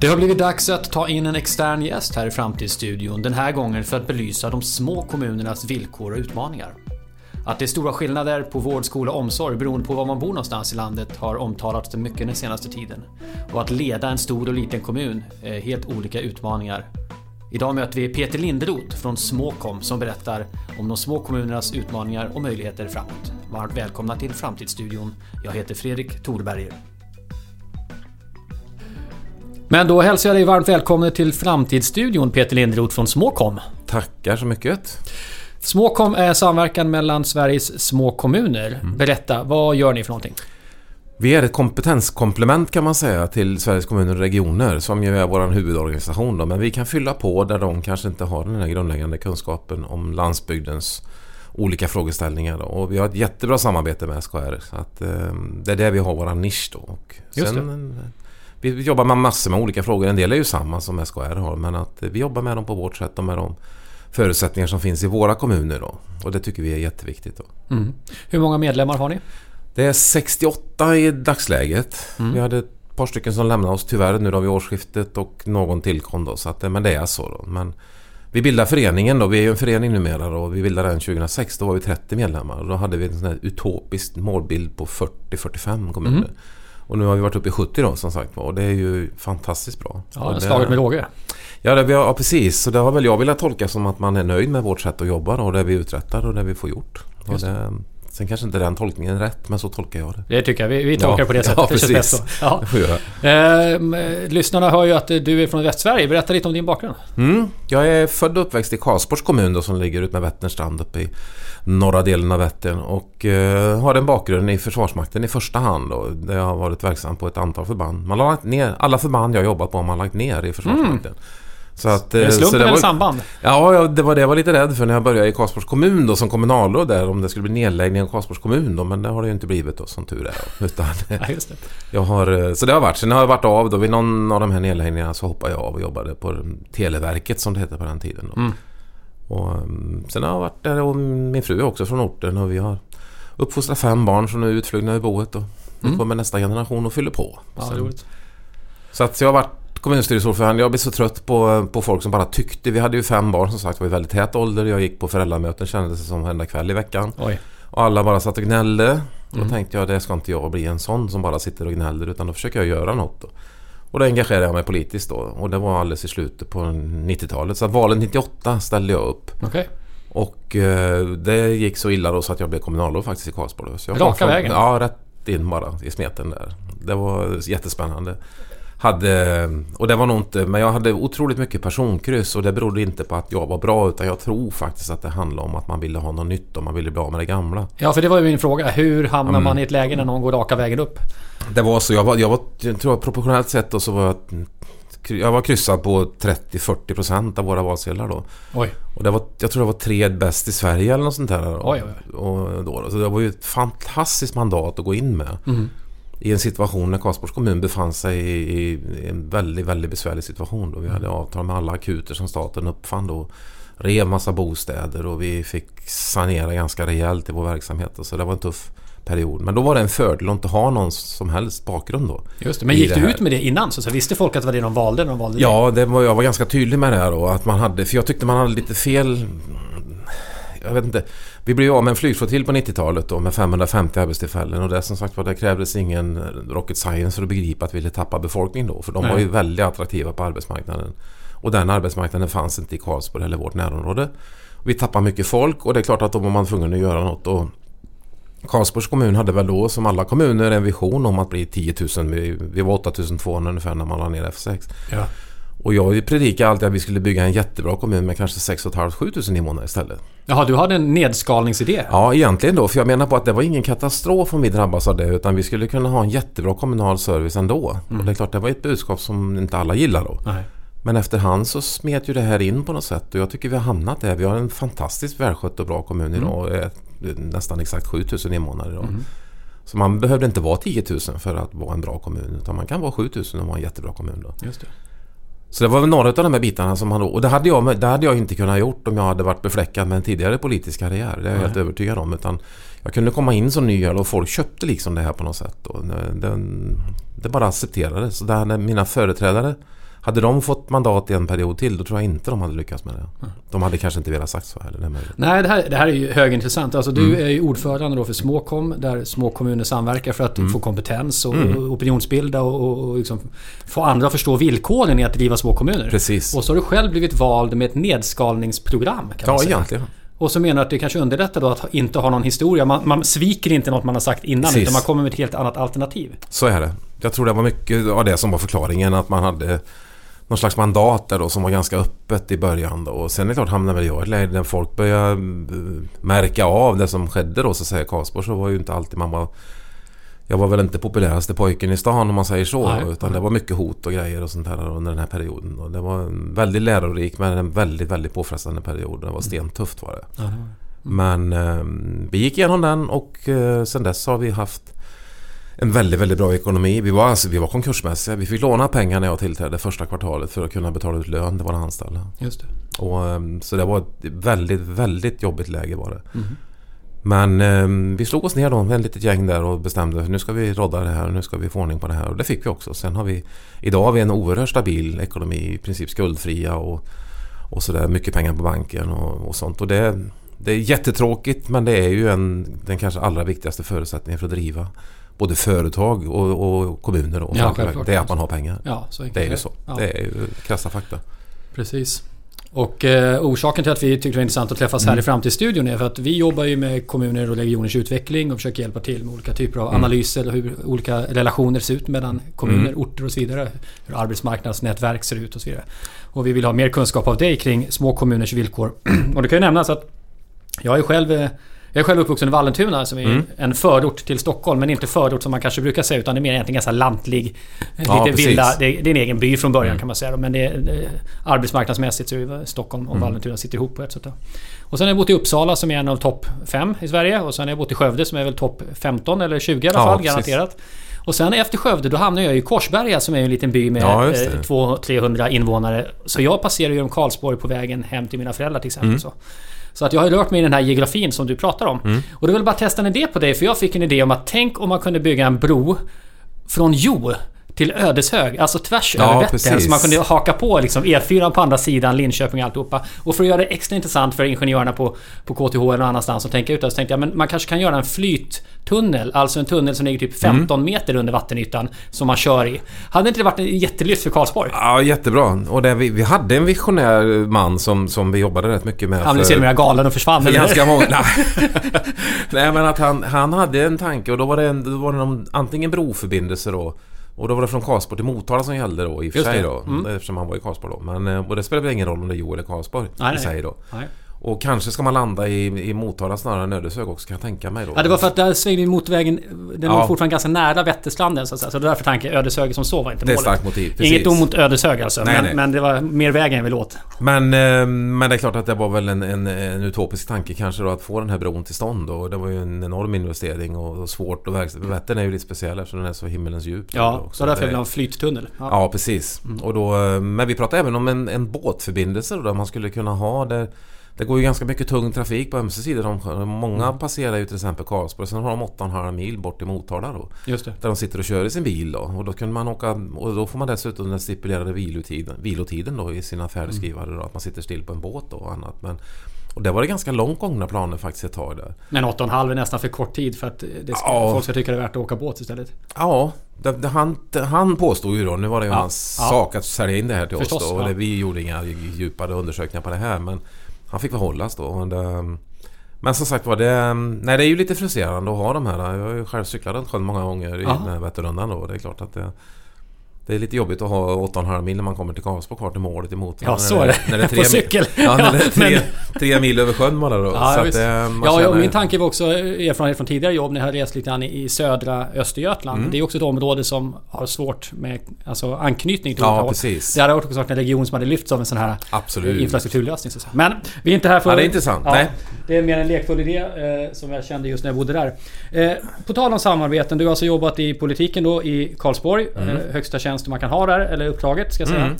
Det har blivit dags att ta in en extern gäst här i Framtidsstudion. Den här gången för att belysa de små kommunernas villkor och utmaningar. Att det är stora skillnader på vård, skola och omsorg beroende på var man bor någonstans i landet har omtalats mycket den senaste tiden. Och att leda en stor och liten kommun är helt olika utmaningar. Idag möter vi Peter Linderoth från Småkom som berättar om de små kommunernas utmaningar och möjligheter framåt. Varmt välkomna till Framtidsstudion. Jag heter Fredrik Thorberger. Men då hälsar jag dig varmt välkommen till Framtidsstudion Peter Linderoth från Småkom. Tackar så mycket. Småkom är samverkan mellan Sveriges små kommuner. Mm. Berätta, vad gör ni för någonting? Vi är ett kompetenskomplement kan man säga till Sveriges kommuner och regioner som ju är vår huvudorganisation. Då. Men vi kan fylla på där de kanske inte har den här grundläggande kunskapen om landsbygdens olika frågeställningar. Då. Och vi har ett jättebra samarbete med SKR. Så att, eh, det är där vi har vår nisch. Då. Och Just sen, vi jobbar med massor med olika frågor. En del är ju samma som SKR har. Men att vi jobbar med dem på vårt sätt och med de förutsättningar som finns i våra kommuner. Då. Och det tycker vi är jätteviktigt. Då. Mm. Hur många medlemmar har ni? Det är 68 i dagsläget. Mm. Vi hade ett par stycken som lämnade oss tyvärr nu då vid årsskiftet och någon tillkom då. Så att, men det är så då. Men vi bildade föreningen då. Vi är ju en förening numera då. Vi bildade den 2006. Då var vi 30 medlemmar. Och då hade vi en sån utopisk målbild på 40-45 kommuner. Mm. Och nu har vi varit uppe i 70 då som sagt Och det är ju fantastiskt bra. Ja, det slaget med råge. Ja, det, ja, precis. Så det har väl jag velat tolka som att man är nöjd med vårt sätt att jobba då, och det vi uträttar och det vi får gjort. Det. sen kanske inte den tolkningen är rätt, men så tolkar jag det. Det tycker jag. Vi, vi tolkar Ja, på det sättet. ja, det känns precis. bäst så. Ja. Ehm, eh, lyssnarna hör ju att du är från Västsverige. Berätta lite om din bakgrund. Mm. Jag är född och uppväxt i Karlsborgs kommun då, som ligger ut med Vätterns strand uppe i norra delen av Vättern. Och eh, har en bakgrund i Försvarsmakten i första hand. Då, där jag har varit verksam på ett antal förband. Man har lagt ner, alla förband jag jobbat på har man lagt ner i Försvarsmakten. Så att, Är det eh, så slumpen det eller var- samband? Ja, det var det jag var lite rädd för när jag började i Karlsborgs kommun då som kommunalråd där. Om det skulle bli nedläggning av Karlsborgs kommun då. Men det har det ju inte blivit då som tur är. Utan Ja, just det. jag har, eh, så det har varit. Sen har jag varit av då. Vid någon av de här nedläggningarna så hoppade jag av och jobbade på Televerket som det hette på den tiden. Då. Mm. Och, mm, sen har jag varit där och min fru är också från orten och vi har uppfostrat fem barn som nu är utflugna ur boet. Och nu Mm. kommer nästa generation och fyller på. Ja, Sen- så att jag har varit kommunstyrelseordförande. Jag blir så trött på, på folk som bara tyckte. Vi hade ju fem barn som sagt var i väldigt tät ålder. Jag gick på föräldramöten kändes det som varenda kväll i veckan. Oj. Och alla bara satt och gnällde. Då Mm. tänkte jag det ska inte jag bli en sån som bara sitter och gnäller utan då försöker jag göra något. Och då engagerade jag mig politiskt då. Och det var alldeles i slutet på 90-talet. Så att valet 98 ställde jag upp. Okej. Och eh, det gick så illa då så att jag blev kommunalråd faktiskt i Karlsborg. Så jag Raka vägen? Ja, rätt in bara i smeten där. Det var jättespännande. Hade, och det var nog inte, men jag hade otroligt mycket personkryss och det berodde inte på att jag var bra utan jag tror faktiskt att det handlade om att man ville ha något nytt och man ville bli av med det gamla. Ja, för det var ju min fråga. Hur hamnar Mm. man i ett läge när någon går raka vägen upp? Det var så, jag var, jag var jag tror jag proportionellt sett då så var jag jag var kryssad på 30-40% av våra valsedlar då. Oj. Och det var, jag tror det var tre bäst i Sverige eller något sånt där. Då. Oj, oj, Och då. Så det var ju ett fantastiskt mandat att gå in med. Mm. I en situation när Karlsborgs kommun befann sig i, en väldigt, väldigt besvärlig situation. Då. Vi hade avtal med alla akuter som staten uppfann då. Rev massa bostäder och vi fick sanera ganska rejält i vår verksamhet. Så det var en tuff period. Men då var det en fördel att inte ha någon som helst bakgrund då. Just det. Men gick det du ut med det innan? Så, så visste folk att det var det de valde när de valde det? Ja, det var, jag var ganska tydlig med det här då. Att man hade, för jag tyckte man hade lite fel... Jag vet inte. Vi blev av med en flygflottilj på 90-talet då med 550 arbetstillfällen. Och det som sagt var, det krävdes ingen rocket science för att begripa att vi ville tappa befolkning då. För de var Nej. ju väldigt attraktiva på arbetsmarknaden. Och den arbetsmarknaden fanns inte i Karlsborg eller vårt närområde. Vi tappade mycket folk och det är klart att då var man tvungen att göra något. Och Karlsborgs kommun hade väl då som alla kommuner en vision om att bli 10 000. Vi, vi var 8 200 ungefär när man la ner F6. Ja. Och jag predikade alltid att vi skulle bygga en jättebra kommun med kanske 6 500-7 000 invånare istället. Jaha, du hade en nedskalningsidé? Ja, egentligen då. För jag menar på att det var ingen katastrof om vi drabbas av det. Utan vi skulle kunna ha en jättebra kommunal service ändå. Och det är klart, det var ett budskap som inte alla gillar då. Nej. Men efterhand så smet ju det här in på något sätt. Och jag tycker vi har hamnat där. Vi har en fantastiskt välskött och bra kommun idag. Och är nästan exakt 7 000 invånare idag. Så man behövde inte vara 10 000 för att vara en bra kommun. Utan man kan vara 7 000 och vara en jättebra kommun då. Just det. Så det var väl några av de här bitarna som han då... Och det hade, jag, det hade jag inte kunnat gjort om jag hade varit befläckad med en tidigare politisk karriär. Det är jag helt övertygad om. Utan jag kunde komma in som ny och folk köpte liksom det här på något sätt. Och det, det, det bara accepterades. Så det hade mina företrädare hade de fått mandat i en period till då tror jag inte de hade lyckats med det. De hade kanske inte velat sagt så heller. Det. Nej, det här, det här är ju högintressant. Alltså, du är ju ordförande då för Småkom där små kommuner samverkar för att få kompetens och opinionsbilda och, och, liksom få andra att förstå villkoren i att driva små kommuner. Precis. Och så har du själv blivit vald med ett nedskalningsprogram. Kan Ja, egentligen. Och så menar du att det kanske underlättar då att inte ha någon historia. Man, man sviker inte något man har sagt innan Precis. utan man kommer med ett helt annat alternativ. Så är det. Jag tror det var mycket av det som var förklaringen att man hade någon slags mandat där då som var ganska öppet i början då. Och sen är det klart hamnade väl jag i ett läge där folk började eh, märka av det som skedde då så att säga. Karlsborg så var ju inte alltid man var... Jag var väl inte populäraste pojken i stan om man säger så. Nej. Utan det var mycket hot och grejer och sånt här under den här perioden. Och det var en väldigt lärorik men en väldigt, väldigt påfrestande period. Det var stentufft var det. Men eh, vi gick igenom den och eh, sen dess har vi haft en väldigt, väldigt bra ekonomi. Vi var, alltså, vi var konkursmässiga. Vi fick låna pengar när jag tillträdde första kvartalet för att kunna betala ut lön till våra anställda. Just det. Och, eh, så det var ett väldigt, väldigt jobbigt läge var det. Men eh, vi slog oss ner då, en litet gäng där och bestämde nu ska vi rodda det här, nu ska vi få ordning på det här. Och det fick vi också. Sen har vi, idag har vi en oerhört stabil ekonomi, i princip skuldfria och, och sådär. Mycket pengar på banken och, och sånt. Och det, det är jättetråkigt men det är ju en, den kanske allra viktigaste förutsättningen för att driva både företag och, och kommuner. Och Ja, det är att man har pengar. Ja, så Det är ju så. Ja, Det är ju krassa fakta. Precis. Och eh, orsaken till att vi tyckte det var intressant att träffas här i Framtidsstudion är för att vi jobbar ju med kommuner och regioners utveckling och försöker hjälpa till med olika typer av analyser och hur olika relationer ser ut mellan kommuner, orter och så vidare. Hur arbetsmarknadsnätverk ser ut och så vidare. Och vi vill ha mer kunskap av dig kring små kommuners villkor. och det kan ju nämnas att jag är själv eh, jag är själv uppvuxen i Vallentuna som är en förort till Stockholm. Men inte förort som man kanske brukar säga utan det är mer egentligen ganska lantlig. Ja, lite precis. villa. Det är, det är en egen by från början kan man säga. Men det är, det, arbetsmarknadsmässigt så är Stockholm och Vallentuna sitter ihop på ett sätt. Och sen har jag bott i Uppsala som är en av topp 5 i Sverige. Och sen har jag bott i Skövde som är väl topp 15 eller 20 i alla Ja, fall precis. garanterat. Och sen efter Skövde då hamnar jag i Korsberga som är en liten by med Ja, just det. eh, 200-300 invånare. Så jag passerar genom Karlsborg på vägen hem till mina föräldrar till exempel. Mm. Så. Så att jag har rört mig i den här geografin som du pratar om. Mm. Och då vill jag bara testa en idé på dig, för jag fick en idé om att tänk om man kunde bygga en bro från Jo till Ödeshög, alltså tvärs Ja, över Vättern. Så man kunde haka på liksom E4 på andra sidan, Linköping och alltihopa. Och för att göra det extra intressant för ingenjörerna på, på KTH eller någon annanstans att tänka ut det, så tänkte jag men man kanske kan göra en flyttunnel. Alltså en tunnel som ligger typ Mm. 15 meter under vattenytan som man kör i. Hade inte det varit en jättelyft för Karlsborg? Ja, jättebra. Och det, vi, vi hade en visionär man som, som vi jobbade rätt mycket med. Han blev sedermera galen och försvann. för ganska många... Nej. Nej, men att han, han hade en tanke och då var det, en, då var det någon, antingen broförbindelse då och då var det från Karlsborg till Motala som gällde då i och för sig då. Mm. Eftersom han var i Karlsborg då. Men, eh, och det spelar väl ingen roll om det är Jo eller Karlsborg Nej, i sig då. Nej. Och kanske ska man landa i, i Motala snarare än Ödeshög också kan jag tänka mig då. Ja, det var för att där svängde motorvägen... Den Ja. låg fortfarande ganska nära Vätterstranden så att säga. Så det är därför tanken Ödeshög som så var inte Det är målet. starkt motiv, precis. Inget ont mot Ödeshög alltså. Nej, men, nej. men det var mer vägen jag ville åt. Men, eh, men det är klart att det var väl en, en, en utopisk tanke kanske då att få den här bron till stånd. Och det var ju en enorm investering och, och svårt att verkställa. Vättern är ju lite speciell eftersom den är så himmelens djup. Ja, också. så därför Det- ville ha en flyttunnel. Ja. Ja, precis. Och då, eh, men vi pratade även om en, en båtförbindelse då, där man skulle kunna ha där det går ju ganska mycket tung trafik på ömse sidor om sjön. Många passerar ju till exempel Karlsborg. Sen har de 8,5 mil bort till Motala då. Just det. Där de sitter och kör i sin bil då. Och då kunde man åka... Och då får man dessutom den stipulerade vilotiden, vilotiden då i sina färdskrivare då. Att man sitter still på en båt då och annat. Men, och där var det ganska långt gångna planer faktiskt ett tag där. Men 8,5 är nästan för kort tid för att det ska, Ja. folk ska tycka det är värt att åka båt istället. Ja, det, det, han, han påstod ju då, nu var det ju Ja, hans ja. sak att sälja in det här till Förstås, oss då. Och det, vi gjorde inga djupare undersökningar på det här men han fick behållas då. Det, men som sagt var det... Nej det är ju lite frustrerande att ha de här. Jag har ju själv cyklat runt sjön många gånger i den här Vätternrundan då. Det är klart att det... Det är lite jobbigt att ha 8,5 mil när man kommer till Karlsborg kvar till målet emot. Ja, När så är det. När det är tre På mil- cykel. Ja, när det är tre, tre mil över sjön bara då. Ja, så att man Ja, ja, min tanke var också erfarenhet från tidigare jobb när jag har rest lite grann i i södra Östergötland. Mm. Det är också ett område som har svårt med alltså, anknytning till Ja, precis. Det hade varit också en region som hade lyfts av en sån här Absolut. infrastrukturlösning. Så. Men vi är inte här för... Ja, det är intressant. Ja, Nej. Det är mer en lekfull idé eh, som jag kände just när jag bodde där. Eh, på tal om samarbeten. Du har alltså jobbat i politiken då i Karlsborg. Mm. Eh, högsta tjänst man kan ha där, eller uppdraget ska jag säga.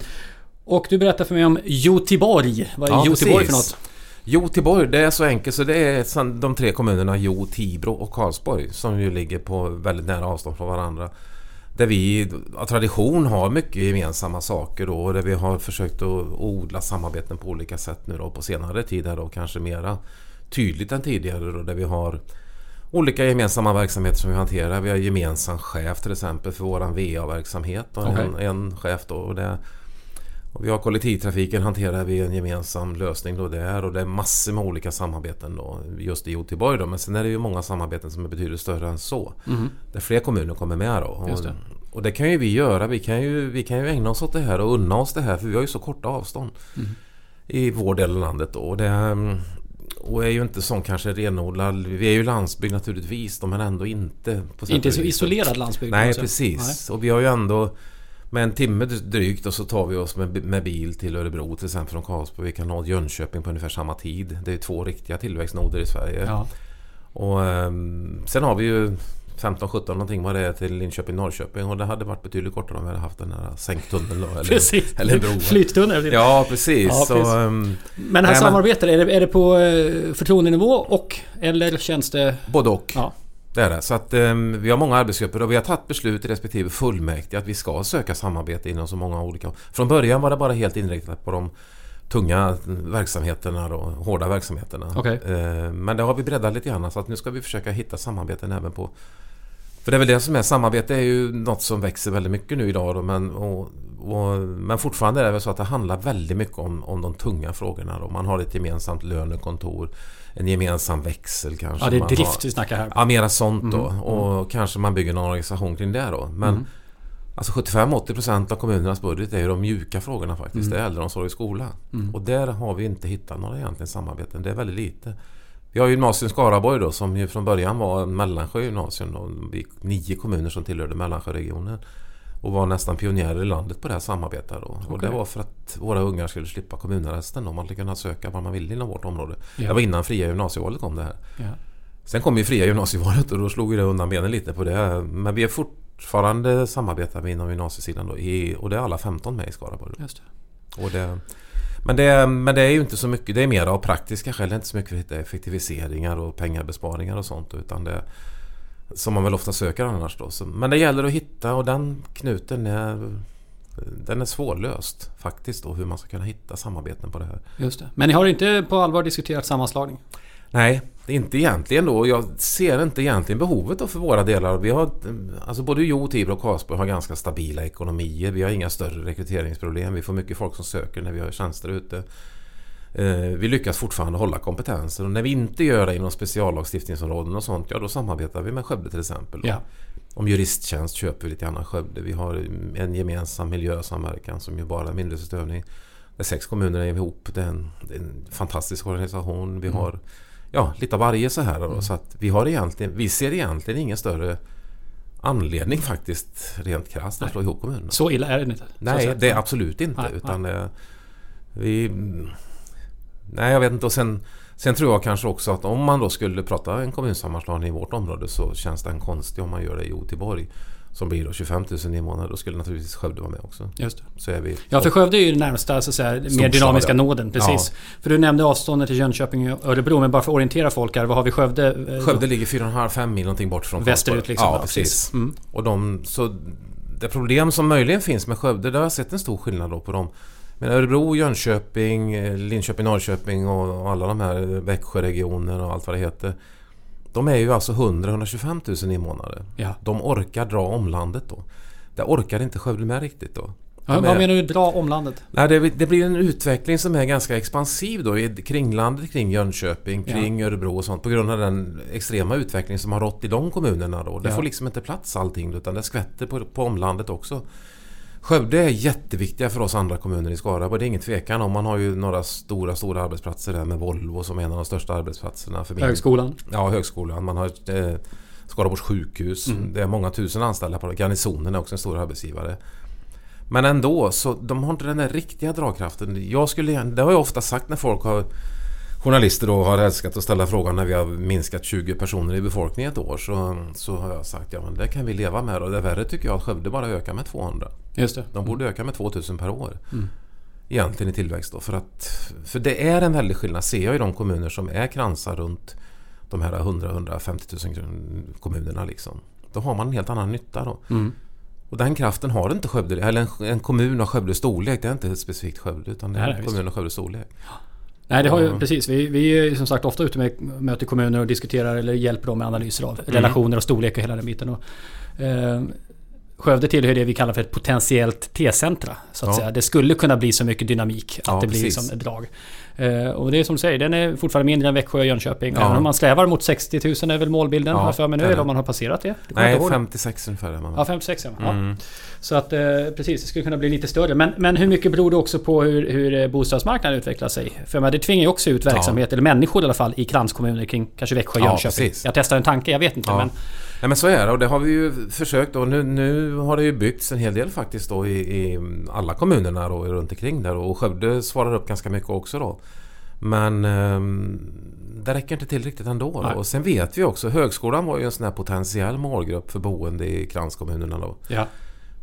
Och du berättar för mig om Jotiborg. Vad är Ja, Jotiborg för något? Jotiborg, det är så enkelt så det är de tre kommunerna Jo, Tibro och Karlsborg som ju ligger på väldigt nära avstånd från varandra. där vi av tradition har mycket gemensamma saker då och där vi har försökt att odla samarbeten på olika sätt nu då på senare tid här då kanske mera tydligt än tidigare då där vi har olika gemensamma verksamheter som vi hanterar. Vi har gemensam chef till exempel för våran VA-verksamhet. Okay. En, en chef då. Och det, och vi har kollektivtrafiken hanterar vi en gemensam lösning då där och det är massor med olika samarbeten då just i Göteborg då. Men sen är det ju många samarbeten som är betydligt större än så. Mm. Där fler kommuner kommer med då. Och, det. och det kan ju vi göra. Vi kan ju, vi kan ju ägna oss åt det här och unna oss det här för vi har ju så korta avstånd. Mm. I vår del av landet då. Och det, och är ju inte sån kanske renodlad. Vi är ju landsbygd naturligtvis men ändå inte. inte så isolerad landsbygd? Nej precis. Nej. Och vi har ju ändå med en timme drygt och så tar vi oss med, med bil till Örebro till exempel från Karlsborg. Vi kan nå Jönköping på ungefär samma tid. Det är två riktiga tillväxtnoder i Sverige. Ja. Och um, sen har vi ju 15-17 någonting vad det till Linköping-Norrköping och det hade varit betydligt kortare om vi hade haft den här sänktunneln då. Eller, precis. eller bro. Flyttunnel. Ja, precis. Ja, precis. Så, um, men här samarbetet, är det, är det på eh, förtroendenivå och eller känns det... Både och. Ja. Det är det. Så att um, vi har många arbetsgrupper och vi har tagit beslut i respektive fullmäktige att vi ska söka samarbete inom så många olika... Från början var det bara helt inriktat på de tunga verksamheterna och hårda verksamheterna. Okay. Uh, men det har vi breddat lite grann så att nu ska vi försöka hitta samarbeten även på för det är väl det som är samarbete är ju något som växer väldigt mycket nu idag då, men, och, och, men fortfarande är det väl så att det handlar väldigt mycket om, om de tunga frågorna. Då. Man har ett gemensamt lönekontor en gemensam växel kanske. Ja, det är drift vi snackar här. Ja, mera sånt då. Mm, och mm. kanske man bygger någon organisation kring det då. Men mm. Alltså 75-80% av kommunernas budget är ju de mjuka frågorna faktiskt. Mm. Det är äldreomsorg och skola. Mm. Och där har vi inte hittat några egentligen samarbeten. Det är väldigt lite. Vi har gymnasium Skaraborg då som ju från början var Mellansjö gymnasium. Då. Vi nio kommuner som tillhörde Mellansjöregionen. Och var nästan pionjärer i landet på det här samarbetet. Då. Okay. Och det var för att våra ungar skulle slippa kommunarresten. Då. Man skulle kunna söka vad man ville inom vårt område. Ja. Det var innan fria gymnasievalet kom det här. Ja. Sen kom ju fria gymnasievalet och då slog det undan benen lite på det. Men vi är fortfarande samarbetar vi inom gymnasiesidan då. och det är alla 15 med i Skaraborg. Just det. Och det, men, det, men det är ju inte så mycket. Det är mer av praktiska skäl. Det är inte så mycket för att hitta effektiviseringar och pengabesparingar och sånt. Utan det som man väl ofta söker annars då. Men det gäller att hitta och den knuten är den är svårlöst faktiskt då hur man ska kunna hitta samarbeten på det här. Just det. Men ni har inte på allvar diskuterat sammanslagning? Nej, inte egentligen då. Jag ser inte egentligen behovet då för våra delar. Vi har, alltså både Jo, Tibro och Karlsborg har ganska stabila ekonomier. Vi har inga större rekryteringsproblem. Vi får mycket folk som söker när vi har tjänster ute. Eh, vi lyckas fortfarande hålla kompetensen och när vi inte gör det inom speciallagstiftningsområden och sånt, ja då samarbetar vi med Skövde till exempel. Ja. Om juristtjänst köper vi lite grann Skövde. Vi har en gemensam miljösamverkan som ju bara myndighetsutövning. Där sex kommuner är ihop. Det är en, det är en fantastisk organisation. Vi mm. Ja, lite av varje så här. Mm. Så att vi, har egentligen, vi ser egentligen ingen större anledning faktiskt rent krasst att slå ihop kommunerna. Så illa är det inte? Nej, det är absolut inte. Nej, utan nej. Det, vi Nej, jag vet inte. Och sen, sen tror jag kanske också att om man då skulle prata en kommunsammanslagning i vårt område så känns den konstig om man gör det i Göteborg. Som blir då 25 000 invånare. Då skulle naturligtvis Skövde vara med också. Just det. Så är vi ja, för Skövde är ju det närmsta så att säga, mer dynamiska noden. Precis. Ja. För du nämnde avståndet till Jönköping och Örebro. Men bara för att orientera folk här. Vad har vi Skövde? Skövde ligger 4,5-5 mil någonting bort från Västerut liksom? Ja, precis. Mm. Och de, så det problem som möjligen finns med Skövde, där har jag sett en stor skillnad då på dem. Men Örebro, Jönköping, eh, Linköping, Norrköping och alla de här Växjöregioner och allt vad det heter. De är ju alltså 100-125 000 invånare. Ja. De orkar dra omlandet då. Det orkar inte Skövde med riktigt då. Ja, vad menar du dra omlandet? Nej, det, det, blir en utveckling som är ganska expansiv då i kringlandet kring Jönköping, kring ja. Örebro och sånt. På grund av den extrema utveckling som har rått i de kommunerna då. Det ja. får liksom inte plats allting utan det skvätter på, på omlandet också. Skövde är jätteviktiga för oss andra kommuner i Skaraborg. Det är ingen tvekan om. Man har ju några stora, stora arbetsplatser där med Volvo som är en av de största arbetsplatserna. För min... Högskolan? Ja, högskolan. Man har eh, Skaraborgs sjukhus. Mm. Det är många tusen anställda på det. Garnisonen är också en stor arbetsgivare. Men ändå, så de har inte den där riktiga dragkraften. Jag skulle, det har jag ofta sagt när folk har journalister då har älskat att ställa frågan när vi har minskat 20 personer i befolkningen ett år så, så har jag sagt ja men det kan vi leva med och det värre tycker jag att Skövde bara ökar med 200. Just det. De borde öka med 2000 per år. Mm. Egentligen i tillväxt då för att för det är en väldig skillnad ser jag i de kommuner som är kransar runt de här 100-150 000 kommunerna liksom. Då har man en helt annan nytta då. Mm. Och den kraften har inte Skövde, eller en, en kommun av Skövdes storlek. Det är inte specifikt Skövde utan det är en kommun av Skövdes storlek. Nej, det har ju, precis. Vi, vi är ju som sagt ofta ute med möter kommuner och diskuterar eller hjälper dem med analyser av Mm. relationer och storlek och hela den biten. Och, eh, Skövde tillhör det vi kallar för ett potentiellt T-centra. Så att Ja. säga. Det skulle kunna bli så mycket dynamik att Ja, det blir precis. liksom ett drag. Eh, och det är som du säger, den är fortfarande mindre än Växjö och Jönköping. Ja. Även om man strävar mot 60 000 är väl målbilden Ja, har för mig nu. Eller om man har passerat det. det Nej, inte ihåg. 56 ungefär är man. Ja, 56 ja. Mm. Så att eh, precis, det skulle kunna bli lite större. Men, men hur mycket beror det också på hur, hur eh, bostadsmarknaden utvecklar sig? För men det tvingar ju också ut verksamhet, eller människor i alla fall, i kranskommuner kring kanske Växjö och Jönköping. Jag testar en tanke, jag vet inte. Men Nej men så är det och det har vi ju försökt och nu, nu har det ju byggts en hel del faktiskt då i, i alla kommunerna då runt omkring där och Skövde svarar upp ganska mycket också då. Men ehm, det räcker inte till riktigt ändå. Då. Nej. Och sen vet vi också, högskolan var ju en sån här potentiell målgrupp för boende i kranskommunerna då. ja,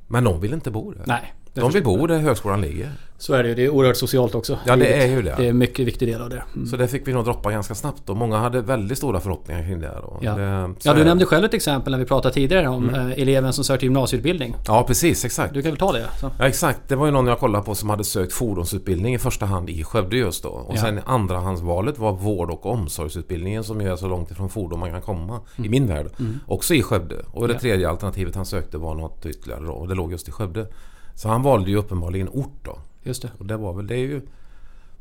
Men de vill inte bo där. nej. De vill bo där högskolan ligger. Så är det ju. Det är oerhört socialt också. Ja det är ju det. Det är en mycket viktig del av det. Mm. Så det fick vi nog droppa ganska snabbt och många hade väldigt stora förhoppningar kring det. Då. Ja. det Ja, du är- nämnde själv ett exempel när vi pratade tidigare om Mm. eh, eleven som sökte gymnasieutbildning. Ja precis, exakt. Du kan väl ta det? Så. Ja exakt, det var ju någon jag kollade på som hade sökt fordonsutbildning i första hand i Skövde just då. Och Ja. sen andrahandsvalet var vård och omsorgsutbildningen som är så långt ifrån fordon man kan komma i min värld. Också i Skövde. Och det Ja. tredje alternativet han sökte var något ytterligare då och det låg just i Skövde. Så han valde ju uppenbarligen ort då. Just det. Och det var väl, det ju...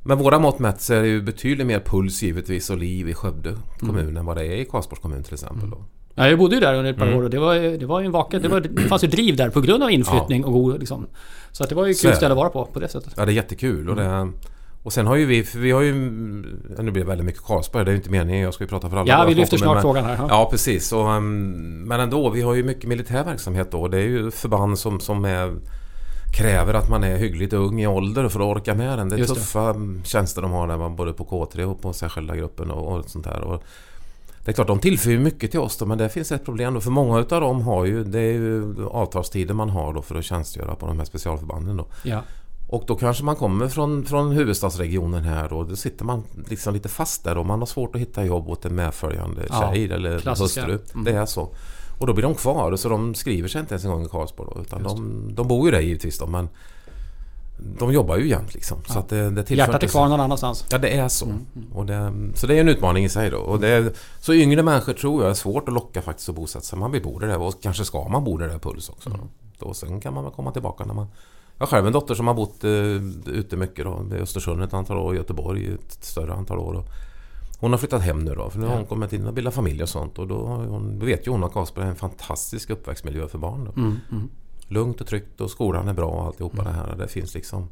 Med våra mått mätt så är det ju betydligt mer puls givetvis och liv i Skövde kommun än vad det är i Karlsborgs kommun till exempel då. Ja, jag bodde ju där under ett par Mm. år och det var, det var en vacker... Det, var, det fanns ju driv där på grund av inflyttning och god liksom. Så att det var ju kul ställe att vara på, på det sättet. Ja det är jättekul och det... Och sen har ju vi, vi har ju... ja, Nu blir det väldigt mycket Karlsborg, det är ju inte meningen. Jag ska ju prata för alla Ja, vi lyfter snart men- frågan här. Ja. Ja precis. Och, um, men ändå, vi har ju mycket militär verksamhet då. Det är ju förband som, som är, kräver att man är hyggligt ung i ålder för att orka med den. Det är Just det. tuffa mm, tjänster de har där, man både på K3 och på särskilda gruppen och, och sånt där. Och det är klart, de tillför ju mycket till oss då, men det finns ett problem då. För många utav dem har ju, det är ju avtalstider man har då för att tjänstgöra på de här specialförbanden då. Ja. Och då kanske man kommer från, från huvudstadsregionen här och då sitter man liksom lite fast där och man har svårt att hitta jobb åt en medföljande Ja, tjej eller klassiska. hustru. Mm. Det är så. Och då blir de kvar så de skriver sig inte ens en gång i Karlsborg då, utan de, de bor ju där givetvis då men de jobbar ju jämt liksom. Så Ja. att det, det Hjärtat är så- kvar någon annanstans. Ja det är så. Mm, Och det, så det är en utmaning i sig då. Och det är, så yngre människor tror jag är svårt att locka faktiskt att bosätta sig. Man vill bo där och kanske ska man bo där det är puls också. Mm. Då. Sen kan man väl komma tillbaka när man... Jag har själv en dotter som har bott eh, ute mycket då. I Östersund ett antal år och Göteborg ett större antal år. Och hon har flyttat hem nu då. För nu har hon kommit in och bildat familj och sånt. Och då, hon, då vet ju hon att Karlsborg är en fantastisk uppväxtmiljö för barn. Då. Mm, mm. Lugnt och tryggt och skolan är bra och alltihopa det här. Det finns liksom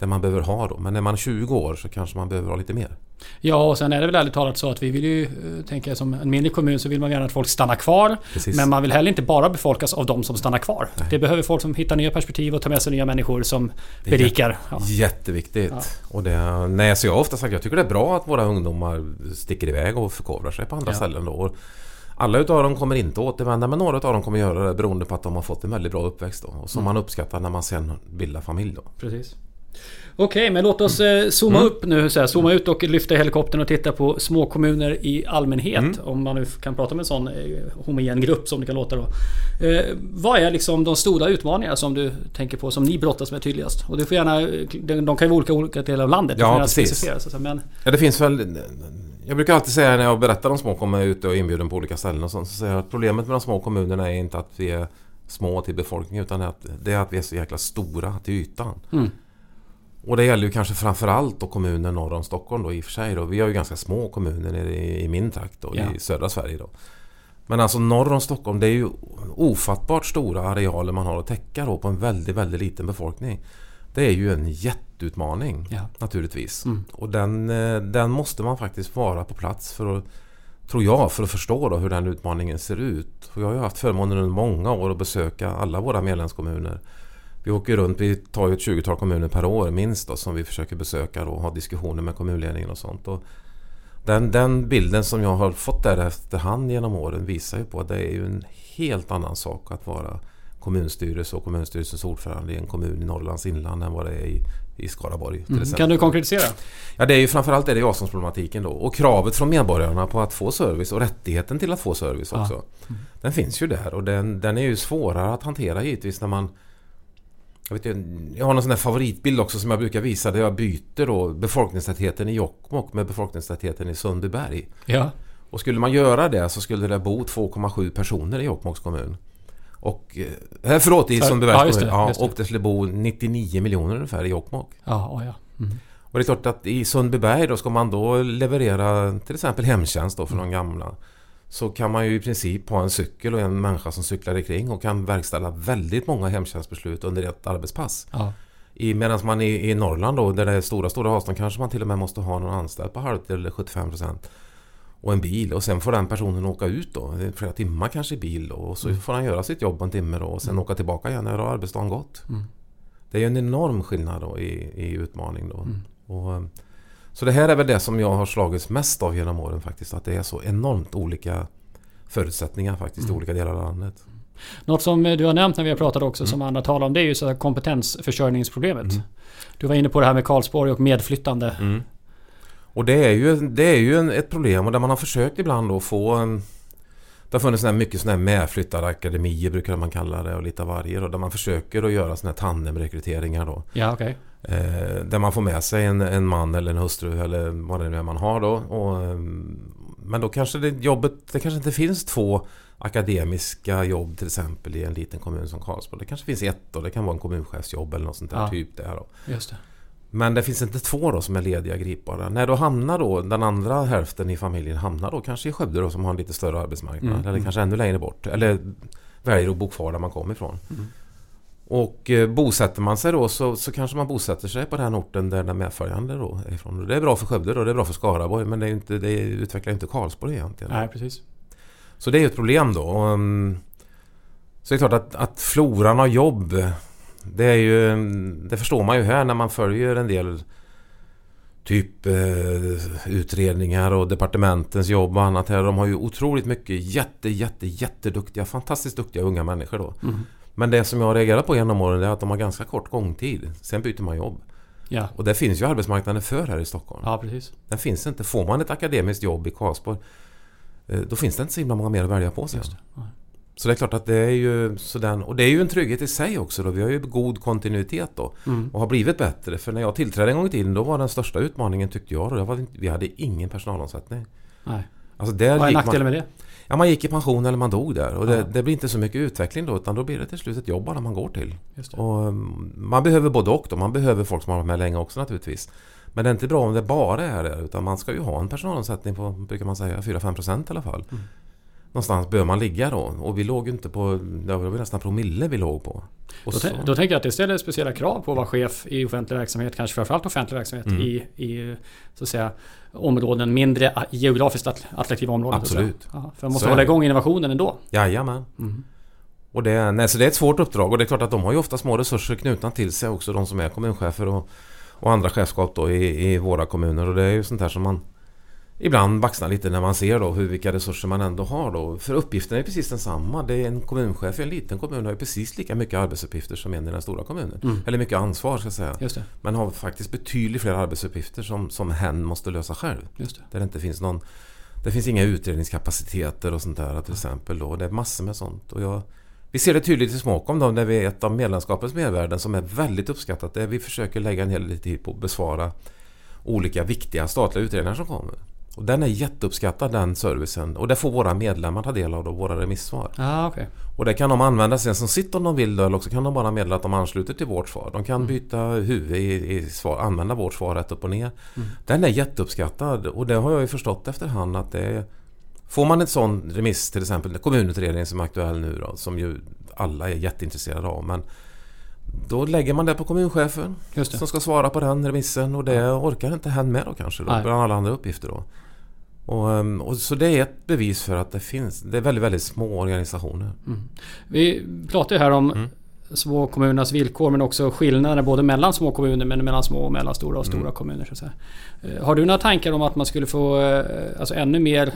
det man behöver ha då. Men när man är 20 år så kanske man behöver ha lite mer. Ja, och sen är det väl ärligt talat så att vi vill ju, eh, tänka som en mindre kommun så vill man gärna att folk stannar kvar. Precis. Men man vill heller inte bara befolkas av de som stannar kvar. Nej. Det behöver folk som hittar nya perspektiv och tar med sig nya människor som Det berikar. Ja. Jätteviktigt. Ja. Och det, nej, så jag har ofta sagt jag tycker det är bra att våra ungdomar sticker iväg och förkovrar sig på andra Ja. ställen. Då. Alla utav dem kommer inte återvända men några utav dem kommer göra det beroende på att de har fått en väldigt bra uppväxt. Då, och som Mm. man uppskattar när man sen bildar familj. Då. Precis. Okej, men låt oss eh, zooma Mm. upp nu. Så här, zooma ut och lyfta helikoptern och titta på små kommuner i allmänhet. Mm. Om man nu kan prata om en sån eh, homogen grupp som det kan låta då. Eh, vad är liksom de stora utmaningarna som du tänker på som ni brottas med tydligast? Och du får gärna, de de kan ju vara olika olika delar av landet. Ja, precis. så Men Ja, det finns väl... Jag brukar alltid säga när jag berättar om små kommuner ute och inbjuden på olika ställen och sånt. Så säger jag att problemet med de små kommunerna är inte att vi är små till befolkningen utan att det är att vi är så jäkla stora till ytan. Mm. Och det gäller ju kanske framförallt då kommuner norr om Stockholm då i och för sig. Då. Vi har ju ganska små kommuner nere i, i min trakt då, Ja. i södra Sverige då. Men alltså norr om Stockholm det är ju ofattbart stora arealer man har att täcka då på en väldigt, väldigt liten befolkning. Det är ju en jätteutmaning Ja. naturligtvis. Mm. Och den, eh, den måste man faktiskt vara på plats för att Tror jag, för att förstå då hur den utmaningen ser ut. Och jag har ju haft förmånen under många år att besöka alla våra medlemskommuner. Vi åker runt, vi tar ju ett 20-tal kommuner per år minst då, som vi försöker besöka och ha diskussioner med kommunledningen och sånt. Och den, den bilden som jag har fått där efterhand genom åren visar ju på att det är ju en helt annan sak att vara kommunstyrelse och kommunstyrelsens ordförande i en kommun i Norrlands inland än vad det är i, i Skaraborg. Mm. Kan du konkretisera? Ja, det är ju framförallt är det avståndsproblematiken då. Och kravet från medborgarna på att få service och rättigheten till att få service Ja. också. Den finns ju där och den, den är ju svårare att hantera givetvis när man... Jag, vet, jag har någon sån favoritbild också som jag brukar visa där jag byter då befolkningstätheten i Jokkmokk med befolkningstätheten i Sundbyberg. Ja. Och skulle man göra det så skulle det bo 2,7 personer i Jokkmokks kommun. Och... Eh, förlåt, i Sundbybergs ja, just det, kommun. Ja, det. och det skulle bo 99 miljoner ungefär i Jokkmokk. Ja, ja. Mm. Och det är klart att i Sundbyberg då ska man då leverera till exempel hemtjänst då för de gamla. Så kan man ju i princip ha en cykel och en människa som cyklar omkring och kan verkställa väldigt många hemtjänstbeslut under ett arbetspass. Ja. I, Medan man i, i Norrland då där det är stora, stora avstånd kanske man till och med måste ha någon anställd på halvtid eller 75% och en bil och sen får den personen åka ut då. Flera timmar kanske i bil då och så får han göra sitt jobb en timme då och sen åka tillbaka igen när arbetsdagen gått. Mm. Det är ju en enorm skillnad då i, i utmaning då. Mm. Och, eh, så det här är väl det som jag har slagits mest av genom åren faktiskt. Att det är så enormt olika förutsättningar faktiskt i Mm. olika delar av landet. Något som du har nämnt när vi har pratat också Mm. som andra talar om det är ju så kompetensförsörjningsproblemet. Mm. Du var inne på det här med Karlsborg och medflyttande. Mm. Och det är ju, det är ju ett problem och där man har försökt ibland då få en det har funnits såna mycket sådana här medflyttarakademier brukar man kalla det och lite av varje då, där man försöker att göra sådana här tandemrekryteringar då. Ja, okej. Eh, där man får med sig en, en man eller en hustru eller vad det nu är man har då. Och, eh, men då kanske det jobbet, det kanske inte finns två akademiska jobb till exempel i en liten kommun som Karlsborg. Det kanske finns ett och det kan vara en kommunchefsjobb eller något sånt där. Ja. Typ det här då. Just det. Men det finns inte två då som är lediga gripbara. När då hamnar då den andra hälften i familjen hamnar då kanske i Skövde då som har en lite större arbetsmarknad. Mm, Eller mm. kanske ännu längre bort. Eller väljer att bo kvar där man kommer ifrån. Mm. Och eh, bosätter man sig då så, så kanske man bosätter sig på den orten där den medföljande då är ifrån. Det är bra för Skövde då, det är bra för Skaraborg men det, är inte, det utvecklar inte Karlsborg egentligen. Nej, precis. Så det är ju ett problem då. Um, så det är klart att, att floran av jobb det är ju Det förstår man ju här när man följer en del Typ eh, utredningar och departementens jobb och annat här. De har ju otroligt mycket jätte, jätte, jätteduktiga, fantastiskt duktiga unga människor då. Mm. Men det som jag har reagerat på genom åren är att de har ganska kort gångtid. Sen byter man jobb. Ja. Och det finns ju arbetsmarknaden för här i Stockholm. ja, precis. Den finns inte. Får man ett akademiskt jobb i Karlsborg eh, då finns det inte så himla många mer att välja på sen. Så det är klart att det är ju sådär, och det är ju en trygghet i sig också då. Vi har ju god kontinuitet då Mm. och har blivit bättre. För när jag tillträdde en gång i tiden då var den största utmaningen tyckte jag då, var, vi hade ingen personalomsättning. Nej. Alltså där Vad är nackdelen med det? ja, man gick i pension eller man dog där och det, det blir inte så mycket utveckling då utan då blir det till slut ett jobb bara man går till. Och um, man behöver både och då. Man behöver folk som har varit med länge också naturligtvis. Men det är inte bra om det bara är det utan man ska ju ha en personalomsättning på, brukar man säga, 4-5% i alla fall. Mm. Någonstans bör man ligga då. Och vi låg ju inte på, det var nästan promille vi låg på. Då, då tänker jag att det ställer speciella krav på att vara chef i offentlig verksamhet, kanske framförallt offentlig verksamhet Mm. i, i så att säga, områden, mindre geografiskt att- attraktiva områden. Absolut. Ja, för man måste Så hålla igång innovationen ändå. Jajamän. Mm. Och det, nej, så det är ett svårt uppdrag och det är klart att de har ju ofta små resurser knutna till sig också de som är kommunchefer och, och andra chefskap då i, i våra kommuner och det är ju sånt här som man ibland baxnar lite när man ser då hur, vilka resurser man ändå har då. För uppgiften är precis densamma. Det är en kommunchef i en liten kommun har ju precis lika mycket arbetsuppgifter som en i den stora kommunen. Mm. Eller mycket ansvar ska jag säga. Just det. Men har faktiskt betydligt fler arbetsuppgifter som, som hen måste lösa själv. Just det. Där det inte finns någon Det finns inga utredningskapaciteter och sånt där till exempel då. Det är massor med sånt. Och jag, vi ser det tydligt i Småkom då när vi är ett av medlemskapets mervärden som är väldigt uppskattat. Det är vi försöker lägga en hel del tid på att besvara olika viktiga statliga utredningar som kommer. Och den är jätteuppskattad den servicen. Och det får våra medlemmar ta del av då, våra remissvar. Ah, okej. Och det kan de använda sen som sitt om de vill då, eller också kan de bara meddela att de ansluter till vårt svar. De kan Mm. byta huvud i, i svar, använda vårt svar rätt upp och ner. Mm. Den är jätteuppskattad och det har jag ju förstått efterhand att det är... Får man ett sån remiss till exempel, kommunutredningen som är aktuell nu då, som ju alla är jätteintresserade av. Men då lägger man det på kommunchefen Just det. som ska svara på den remissen och det orkar inte hen med då kanske då, Nej. bland alla andra uppgifter då. Och, ehm, och så det är ett bevis för att det finns, det är väldigt, väldigt små organisationer. Mm. Vi pratar ju här om Mm. små kommunernas villkor men också skillnader både mellan små kommuner men mellan små och mellanstora och stora Mm. kommuner. Så. Eh, Har du några tankar om att man skulle få eh, alltså ännu mer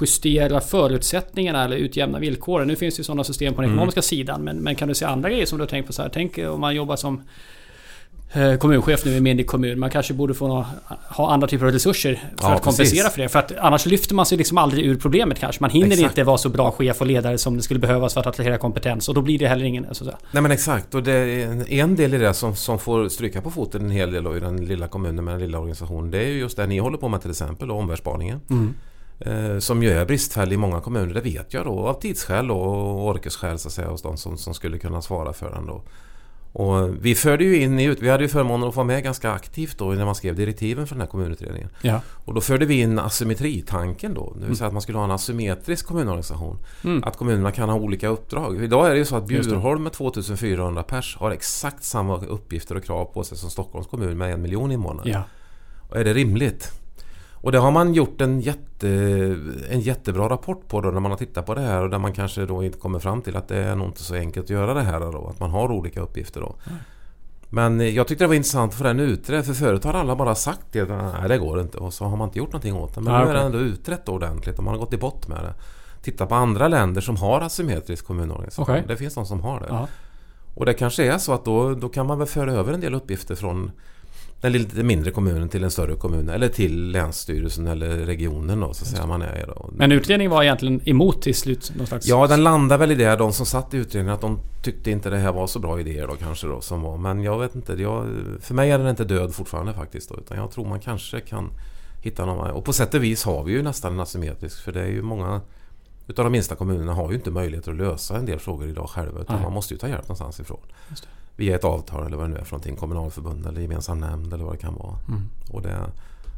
justera förutsättningarna eller utjämna villkoren? Nu finns det ju sådana system på den Mm. ekonomiska sidan men, men kan du se andra grejer som du har tänkt på? Så här? Tänk om man jobbar som eh, kommunchef nu i en mindre kommun. Man kanske borde få nå- ha andra typer av resurser för Ja, att kompensera precis. för det. För att annars lyfter man sig liksom aldrig ur problemet kanske. Man hinner Exakt. inte vara så bra chef och ledare som det skulle behövas för att attrahera kompetens. Och då blir det heller ingen... Så. Nej men exakt och det är en- del i det som, som får stryka på foten en hel del i den lilla kommunen med den lilla organisationen. Det är ju just det ni håller på med till exempel, omvärldsspaningen. Eh, som ju är bristfällig i många kommuner, det vet jag då av tidsskäl och orkesskäl så att säga hos de som, som skulle kunna svara för den då. Och vi förde ju in i, vi hade ju förmånen att få med ganska aktivt då när man skrev direktiven för den här kommunutredningen. Ja. Och då förde vi in asymmetritanken då. Det vill säga att man skulle ha en asymmetrisk kommunorganisation. Mm. Att kommunerna kan ha olika uppdrag. Idag är det ju så att. Bjurholm med 2400 pers har exakt samma uppgifter och krav på sig som Stockholms kommun med en miljon invånare. Ja. Och är det rimligt? Och det har man gjort en, jätte, en jättebra rapport på då när man har tittat på det här och där man kanske då inte kommer fram till att det är nog inte så enkelt att göra det här då. Att man har olika uppgifter då. Men eh, jag tyckte det var intressant för den utredd. För förut har alla bara sagt det. Nej det går inte. Och så har man inte gjort någonting åt det. Men Ah, nu är det ändå utrett ordentligt och man har gått i botten med det. Titta på andra länder som har asymmetrisk kommunorganisation. Okej. Det finns de som har det. Ja. Och det kanske är så att då, då kan man väl föra över en del uppgifter från den lite mindre kommunen till en större kommun eller till länsstyrelsen eller regionen då så att säga man är då. Men utredningen var egentligen emot till slut någon slags... Ja, den landar väl i det. De som satt i utredningen att de tyckte inte det här var så bra idéer då kanske då som var. Men jag vet inte. Jag, för mig är den inte död fortfarande faktiskt. Då, utan jag tror man kanske kan hitta någon. Och på sätt och vis har vi ju nästan en asymmetrisk. För det är ju många utav de minsta kommunerna har ju inte möjlighet att lösa en del frågor idag själva. Utan Nej. man måste ju ta hjälp någonstans ifrån. Via ett avtal eller vad det nu är för någonting. Kommunalförbund eller gemensam nämnd eller vad det kan vara. Mm. Och det,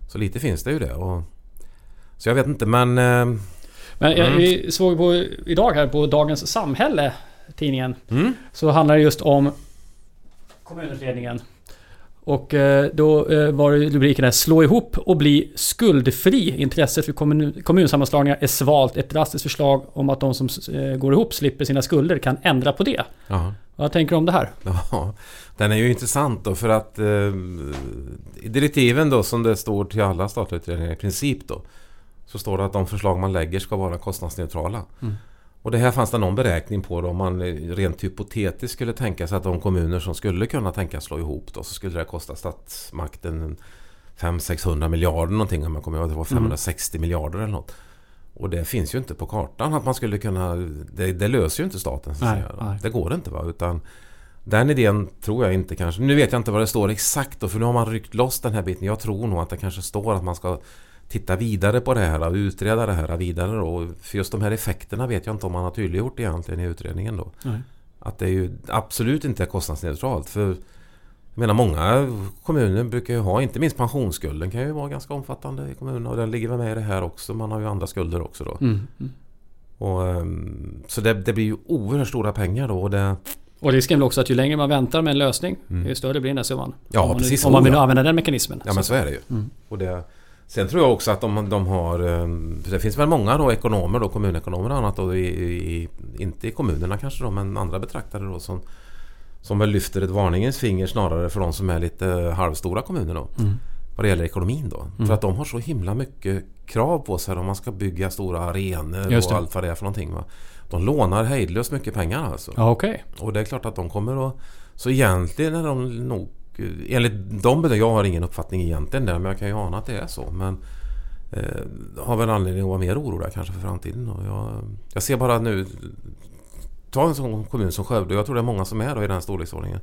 så lite finns det ju det. Och, så jag vet inte men... Eh, Men jag, Mm. vi såg på idag här på Dagens Samhälle, tidningen. mm, Så handlar det just om kommunutredningen. Och eh, då eh, var det rubriken där Slå ihop och bli skuldfri. Intresset för kommun, kommunsammanslagningar är svalt. Ett drastiskt förslag om att de som går ihop slipper sina skulder kan ändra på det. ja. Vad tänker du om det här? Ja, den är ju intressant då för att eh, i direktiven då som det står till alla statliga utredningar i princip då så står det att de förslag man lägger ska vara kostnadsneutrala. Mm. Och det här fanns det någon beräkning på då om man rent hypotetiskt skulle tänka sig att de kommuner som skulle kunna tänka slå ihop då så skulle det kosta statsmakten 500-600 miljarder någonting om jag kommer ihåg. Det var 560 miljarder eller något. Och det finns ju inte på kartan att man skulle kunna... Det, det löser ju inte staten. Så Nej, nej. Det går inte va. Utan den idén tror jag inte kanske... Nu vet jag inte vad det står exakt då, för nu har man ryckt loss den här biten. Jag tror nog att det kanske står att man ska titta vidare på det här och utreda det här vidare då. För just de här effekterna vet jag inte om man har tydliggjort egentligen i utredningen då. Nej. Att det ju absolut inte är kostnadsneutralt. För menar många kommuner brukar ju ha, inte minst pensionsskulden kan ju vara ganska omfattande i kommunerna och den ligger väl med i det här också. Man har ju andra skulder också då. Mm. Mm. Och, ehm, så det, det blir ju oerhört stora pengar då. Och det, Och risken är väl också att ju längre man väntar med en lösning, Mm. ju större blir den här summan. Ja, om man, precis Om man vill använda den mekanismen. ja men så är det ju. Mm. Och det, sen tror jag också att de, de har... ehm, Det finns väl många då ekonomer då, kommunekonomer och annat då, i, i, inte i kommunerna kanske då, men andra betraktare då som som väl lyfter ett varningens finger snarare för de som är lite halvstora kommuner då. Mm. Vad det gäller ekonomin då. Mm. För att de har så himla mycket krav på sig om man ska bygga stora arenor och allt vad det är för någonting. Va? De lånar hejdlöst mycket pengar alltså. Ja, okej. Och det är klart att de kommer att... Så egentligen är de nog... Enligt de bedömningar, jag har ingen uppfattning egentligen där men jag kan ju ana att det är så. Men eh, har väl anledning att vara mer orolig kanske för framtiden. Och jag, jag ser bara nu... Ta en sån kommun som Skövde. Jag tror det är många som är då i den storleksordningen.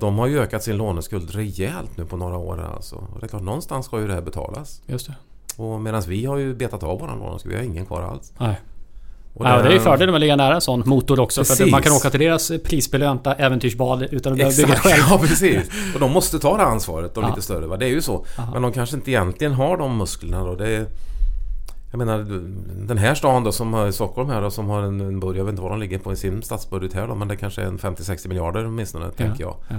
De har ju ökat sin låneskuld rejält nu på några år alltså. Och det är klart, någonstans ska ju det här betalas. Just det. Och medan vi har ju betat av våran låneskuld. Vi har ingen kvar alls. Nej. Och Ja, det är ju fördelen med att ligga nära en sån motor också. För att Precis. man kan åka till deras prisbelönta äventyrsbad utan att behöva bygga själv. ja precis. Och de måste ta det ansvaret, de Ja. lite större. Va? Det är ju så. Aha. Men de kanske inte egentligen har de musklerna då. Det är, jag menar den här stan då som har Stockholm här då som har en, en budget, jag vet inte vad de ligger på i sin statsbudget här då men det kanske är en 50-60 miljarder åtminstone tänker jag. Ja.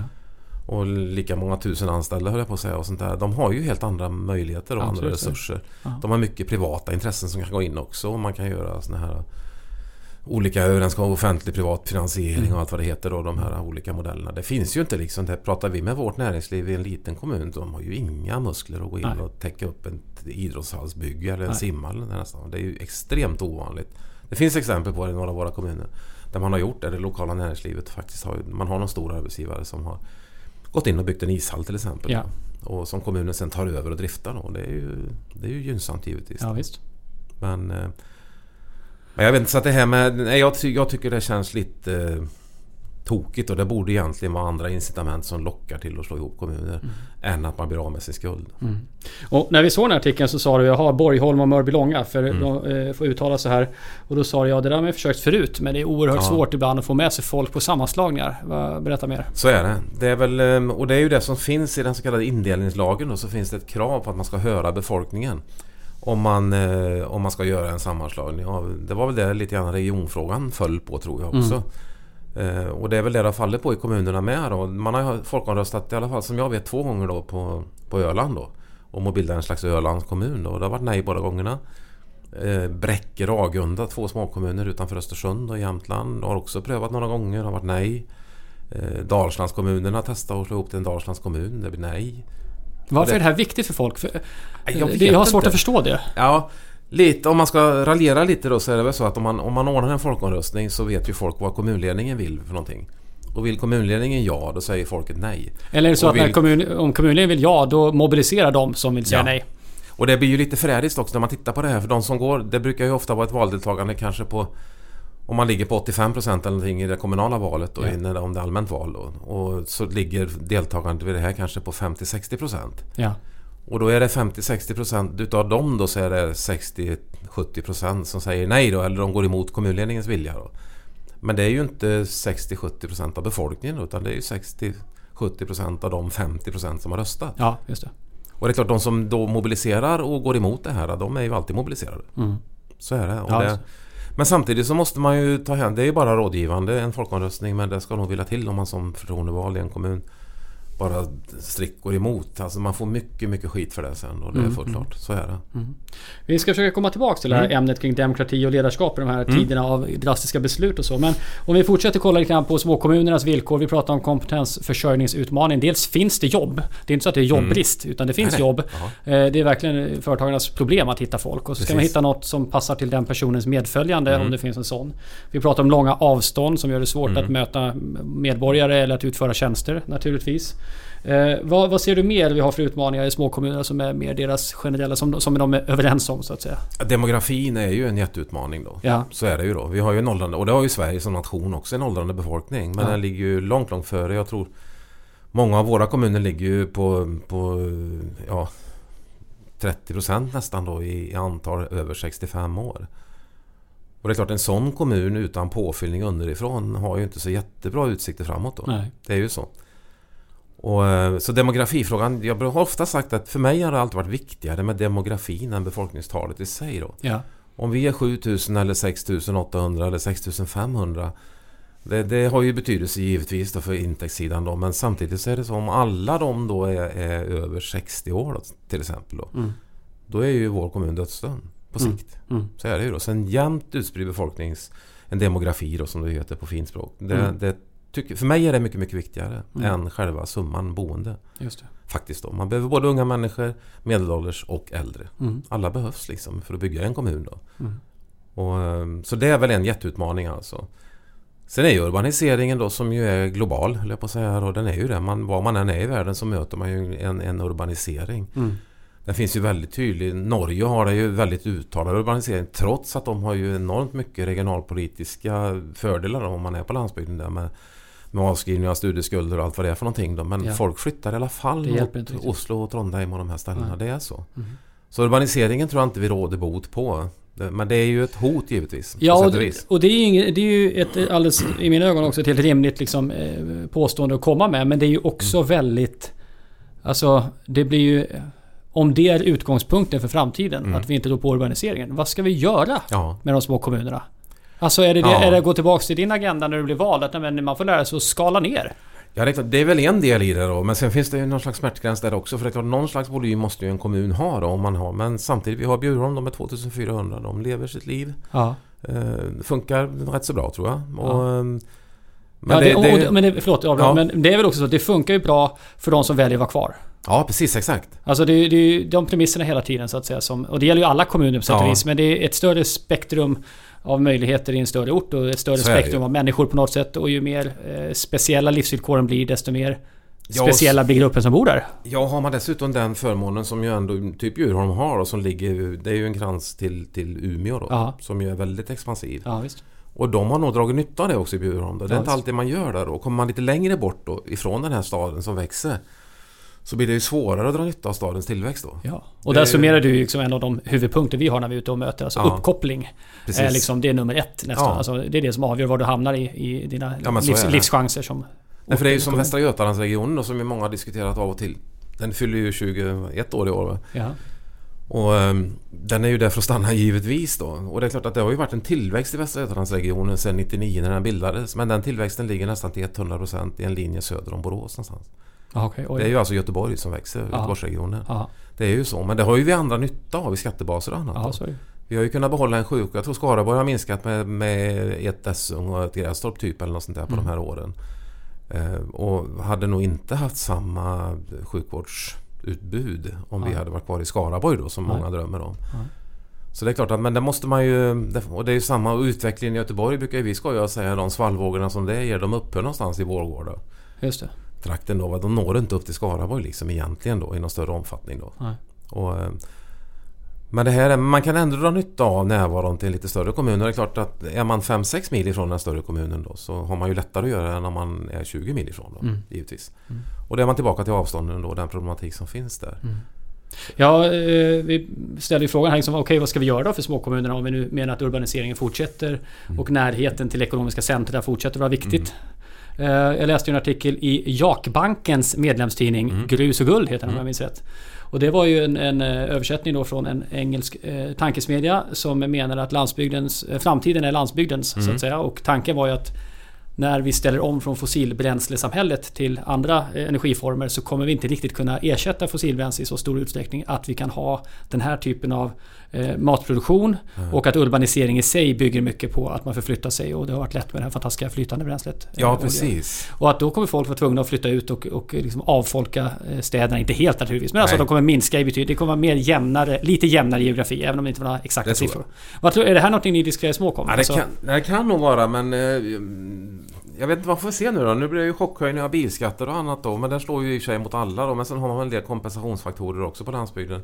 Och lika många tusen anställda höll jag på att säga och sånt där. De har ju helt andra möjligheter och andra Absolut. resurser. Ja. De har mycket privata intressen som kan gå in också och man kan göra såna här olika överenskommelser, offentlig privat finansiering Mm. och allt vad det heter då, de här olika modellerna. Det finns ju inte liksom, det pratar vi med vårt näringsliv i en liten kommun, de har ju inga muskler att gå in Nej. och täcka upp ett idrottshallsbygge eller en Nej. simhall nästan. Det är ju extremt ovanligt. Det finns exempel på det i några av våra kommuner där man har gjort det, det lokala näringslivet faktiskt har, man har någon stor arbetsgivare som har gått in och byggt en ishall till exempel. Ja. Och som kommunen sen tar över och driftar då. Det är ju, det är ju gynnsamt givetvis. Ja, visst. Men, eh, men jag vet inte, så att det här med... Nej, jag, jag tycker det känns lite eh, tokigt och det borde egentligen vara andra incitament som lockar till att slå ihop kommuner än att man blir av med sin skuld. Och när vi såg den här artikeln så sa du jaha Borgholm och Mörbylånga för Mm. de eh, får uttala sig här. Och då sa du ja det där har man försökt förut men det är oerhört Ja. svårt ibland att få med sig folk på sammanslagningar. Berätta mer. Så är det. det är väl, eh, och det är ju det som finns i den så kallade indelningslagen. Och så finns det ett krav på att man ska höra befolkningen. Om man, eh, om man ska göra en sammanslagning. Ja, det var väl det lite grann regionfrågan föll på tror jag också. Eh, och det är väl det det fallit på i kommunerna med. Då. Man har folkomröstat i alla fall som jag vet två gånger då på, på Öland. Då, om att bilda en slags Ölands kommun. Då. Det har varit nej båda gångerna. Eh, Bräcke, Ragunda, två småkommuner utanför Östersund och Jämtland har också prövat några gånger. har varit nej. Eh, Dalslandskommunerna testar att slå ihop till en Dalslands kommun. Det blir nej. Varför är det här viktigt för folk? För, Jag det, jag har svårt inte. att förstå det. Ja, lite, om man ska raljera lite då så är det väl så att om man, om man ordnar en folkomröstning så vet ju folk vad kommunledningen vill för någonting. Och vill kommunledningen ja, då säger folket nej. Eller är det så Och att vill- kommun, om kommunen vill ja, då mobiliserar de som vill säga Ja. nej? Och det blir ju lite förrädiskt också när man tittar på det här. För de som går, det brukar ju ofta vara ett valdeltagande kanske på om man ligger på 85% eller någonting i det kommunala valet och Ja. om det är allmänt val då. Och så ligger deltagandet vid det här kanske på 50-60%. Ja. Och då är det 50-60% utav dem då så är det 60-70% som säger nej då eller de går emot kommunledningens vilja då. Men det är ju inte 60-70% av befolkningen då, utan det är ju 60-70% av de 50% som har röstat. ja, just det. Och det är klart de som då mobiliserar och går emot det här de är ju alltid mobiliserade. Mm. Så är det. Och Ja, det så- men samtidigt så måste man ju ta hem, Det är ju bara rådgivande en folkomröstning men det ska nog vilja till om man som förtroendevald i en kommun bara strikt går emot. Alltså man får mycket, mycket skit för det sen och det är Mm, fullt mm. klart. Så är det. Vi ska försöka komma tillbaka till det här Mm. ämnet kring demokrati och ledarskap i de här tiderna av drastiska beslut och så. Men om vi fortsätter kolla lite grann på småkommunernas villkor. Vi pratar om kompetensförsörjningsutmaning. Dels finns det jobb. Det är inte så att det är jobbbrist utan det finns Mm. Nej, jobb. nej. Eh, Det är verkligen företagarnas problem att hitta folk. Och så ska Precis. man hitta något som passar till den personens medföljande Mm. om det finns en sån. Vi pratar om långa avstånd som gör det svårt Mm. att möta medborgare eller att utföra tjänster naturligtvis. Eh, vad, vad ser du mer vi har för utmaningar i småkommuner som är mer deras generella, som, som de är överens om så att säga? Demografin är ju en jätteutmaning då. Ja. Så är det ju då. Vi har ju en åldrande, och det har ju Sverige som nation också, en åldrande befolkning. Men Ja. den ligger ju långt, långt före. Jag tror många av våra kommuner ligger ju på, på ja, 30% nästan då i, i antal över 65 år. Och det är klart en sån kommun utan påfyllning underifrån har ju inte så jättebra utsikter framåt då. Nej. Det är ju så. Och, eh, så demografifrågan, jag har ofta sagt att för mig har det alltid varit viktigare med demografin än befolkningstalet i sig då. Ja. Om vi är 7000 eller 6800 eller 6500 det, det har ju betydelse givetvis för intäktssidan då men samtidigt så är det så om alla de då är, är över 60 år då, till exempel då, Mm. då är ju vår kommun dödsdömd på Mm. sikt. Mm. Så är det ju då. Så en jämnt utspridd befolknings... En demografi då som det heter på fint språk. Det, Mm. det tycker, för mig är det mycket, mycket viktigare Mm. än själva summan boende. Just det. Faktiskt då. Man behöver både unga människor, medelålders och äldre. Mm. Alla behövs liksom för att bygga en kommun då. Mm. Och, ehm, så det är väl en jätteutmaning alltså. Sen är ju urbaniseringen då som ju är global, höll jag på att säga. Och den är ju det. Man, var man än är i världen så möter man ju en, en urbanisering. Mm. Den finns ju väldigt tydlig. Norge har det ju väldigt uttalad urbanisering trots att de har ju enormt mycket regionalpolitiska fördelar om man är på landsbygden där med, med avskrivning av studieskulder och allt vad det är för någonting. Då. Men Ja. folk flyttar i alla fall Det inte mot riktigt. Oslo och Trondheim och de här ställena. Det är så. Mm. Så urbaniseringen tror jag inte vi råder bot på. Men det är ju ett hot givetvis. Ja, och, det- och det är ju, det är ju ett alldeles, i mina ögon också ett helt rimligt liksom, eh, påstående att komma med. Men det är ju också Mm. väldigt... Alltså, det blir ju... Om det är utgångspunkten för framtiden, Mm. att vi inte tror på urbaniseringen. Vad ska vi göra Ja, med de små kommunerna? Alltså är det, det, Ja. är det att gå tillbaka till din agenda när du blir vald? Att nej, man får lära sig att skala ner? Ja, det är, klart, det är väl en del i det då. Men sen finns det ju någon slags smärtgräns där också. För det är klart, någon slags volym måste ju en kommun ha då. Om man har. Men samtidigt, vi har Bjurholm, de är 2400. De lever sitt liv. Ja. Eh, funkar rätt så bra tror jag. Och, Ja. Men, ja, det, det, och, det, och, men det, förlåt, Ja. men det är väl också så att det funkar ju bra för de som väljer att vara kvar. ja, precis exakt. Alltså det, är- ju de premisserna hela tiden så att säga. Som, och det gäller ju alla kommuner på sätt och vis. Men det är ett större spektrum av möjligheter i en större ort och ett större spektrum av människor på något sätt. Och ju mer eh, speciella livsvillkoren blir desto mer speciella gruppen som bor där. Ja, har man dessutom den förmånen som ju ändå typ Djurholm har och som ligger... Det är ju en krans till, till Umeå då. Ja. Som ju är väldigt expansiv. Ja, visst. Och de har nog dragit nytta av det också i Bjurholm. Då. Det är Ja, inte alltid man gör det då. Kommer man lite längre bort då ifrån den här staden som växer så blir det ju svårare att dra nytta av stadens tillväxt då. Ja. Och där är- summerar du ju liksom en av de huvudpunkter vi har när vi är ute och möter. Alltså Ja. uppkoppling. Precis. Är liksom, det är nummer ett nästan. Ja. Alltså, det är det som avgör var du hamnar i, i dina Ja, livs, livschanser som... Nej, för det är ju som. Västra Götalandsregionen då, som ju många har diskuterat av och till. Den fyller ju 21 år i år. Ja. Och ehm, den är ju där för att stanna givetvis då. Och det är klart att det har ju varit en tillväxt i Västra Götalandsregionen sedan 99 när den bildades. Men den tillväxten ligger nästan till 100% i en linje söder om Borås någonstans. Oj. Det är ju alltså Göteborg som växer, Göteborgsregionen. Ja, Det är ju så. Men det har ju vi andra nytta av i skattebaser och annat. Vi har ju kunnat behålla en sjuk... Jag tror Skaraborg har minskat med, med ett Essung och ett Grästorp typ eller något sånt där på Mm. de här åren. Eh, och hade nog inte haft samma sjukvårdsutbud om vi hade varit kvar i Skaraborg då som Nej. många drömmer om. Nej. Så det är klart att men det måste man ju... Och det är ju samma och utvecklingen i Göteborg brukar ju vi skoja och säga. De svallvågorna som det ger de upphör någonstans i Vårgårda. Just det. Trakten då. De når inte upp till Skaraborg liksom egentligen då i någon större omfattning då. Nej. Och, eh, men det här är, man kan ändå dra nytta av närvaron till en lite större kommun. Och det är klart att är man 5-6 mil ifrån den större kommunen då så har man ju lättare att göra än om man är 20 mil ifrån då, Mm. givetvis. Mm. Och då är man tillbaka till avstånden då, den problematik som finns där. Ja, eh, vi ställer ju frågan här liksom, okej vad ska vi göra då för småkommunerna om vi nu menar att urbaniseringen fortsätter Mm. och närheten till ekonomiska centra fortsätter vara viktigt. Eh, Jag läste en artikel i Jakbankens medlemstidning Mm. Grus och guld heter den om jag minns rätt. Och det var ju en, en eh, översättning då från en engelsk eh, tankesmedja som menar att landsbygdens, eh, framtiden är landsbygdens så Mm. att säga. Och tanken var ju att när vi ställer om från fossilbränslesamhället till andra eh, energiformer så kommer vi inte riktigt kunna ersätta fossilbränsle i så stor utsträckning att vi kan ha den här typen av eh, matproduktion och att urbanisering i sig bygger mycket på att man förflyttar sig och det har varit lätt med det här fantastiska flytande bränslet. eh, Ja, precis. Och att då kommer folk vara tvungna att flytta ut och, och liksom avfolka städerna. Inte helt naturligtvis, men alltså Nej. de kommer minska i betydelse. Det kommer vara mer jämnare, lite jämnare geografi, även om det inte var några exakta siffror. Vad tror, är det här någonting ni diskuterar i småkommuner? Ja, det, Alltså- kan, det kan nog vara men... Eh, jag vet inte, vad får se nu då? Nu blir det ju chockhöjning av bilskatter och annat då. Men det slår ju i sig mot alla då. Men sen har man en del kompensationsfaktorer också på landsbygden.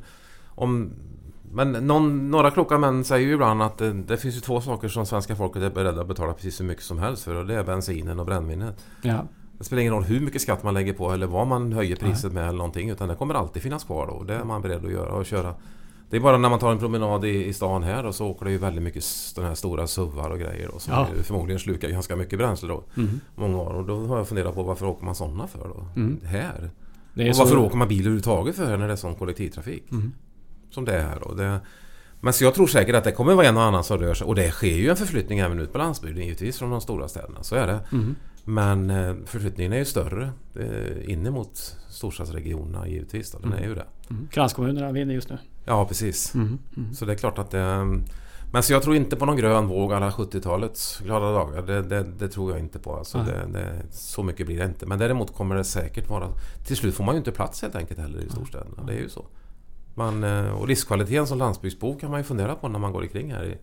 Om, men någon, några kloka män säger ju ibland att det, det finns ju två saker som svenska folket är beredda att betala precis hur mycket som helst för. Och det är bensinen och brännvinet. ja. Det spelar ingen roll hur mycket skatt man lägger på eller vad man höjer priset med eller någonting. Utan det kommer alltid finnas kvar då. Det är man beredd att göra och köra. Det är bara när man tar en promenad i, i stan här och så åker det ju väldigt mycket sådana här stora SUVar och grejer då, som Ja. förmodligen slukar ganska mycket bränsle då. Mhm. Många år. Och då har jag funderat på varför åker man sådana för då? Mm. Här? Och så- varför åker man bil överhuvudtaget för när det är sån kollektivtrafik? Mhm. Som det är här då. Det, men så jag tror säkert att det kommer vara en och annan som rör sig. Och det sker ju en förflyttning även ut på landsbygden givetvis från de stora städerna. Så är det. Mhm. Men eh, förflyttningen är ju större eh, in emot storstadsregionerna givetvis. Då. Den är ju det. Mhm. Kranskommunerna vinner just nu. Ja, precis. Mhm. Mhm. Så det är klart att det... Men så jag tror inte på någon grön våg alla 70-talets glada dagar. Det, det, det tror jag inte på. Alltså det, det, så mycket blir det inte. Men däremot kommer det säkert vara... Till slut får man ju inte plats helt enkelt heller i storstäderna. Det är ju så. Man, eh, och livskvaliteten som landsbygdsbo kan man ju fundera på när man går omkring här i,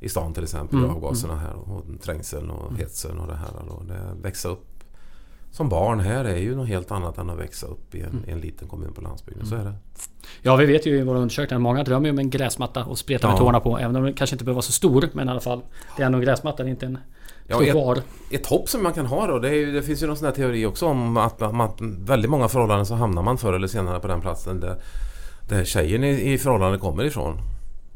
i stan till exempel. Mm, Avgaserna här och trängseln och hetsen och det här. Och det, växa upp som barn här är ju något helt annat än att växa upp i en, i en liten kommun på landsbygden. Så är det. Ja, vi vet ju i våra undersökningar många drömmer om en gräsmatta och spreta med Ja. tårna på. Även om den kanske inte behöver vara så stor. Men i alla fall. Det är ändå en gräsmatta, det är inte en Ja, ett, ett hopp som man kan ha då, det, är det finns ju någon sån här teori också om att, att, att väldigt många förhållanden så hamnar man förr eller senare på den platsen där, där tjejen i, i förhållandet kommer ifrån.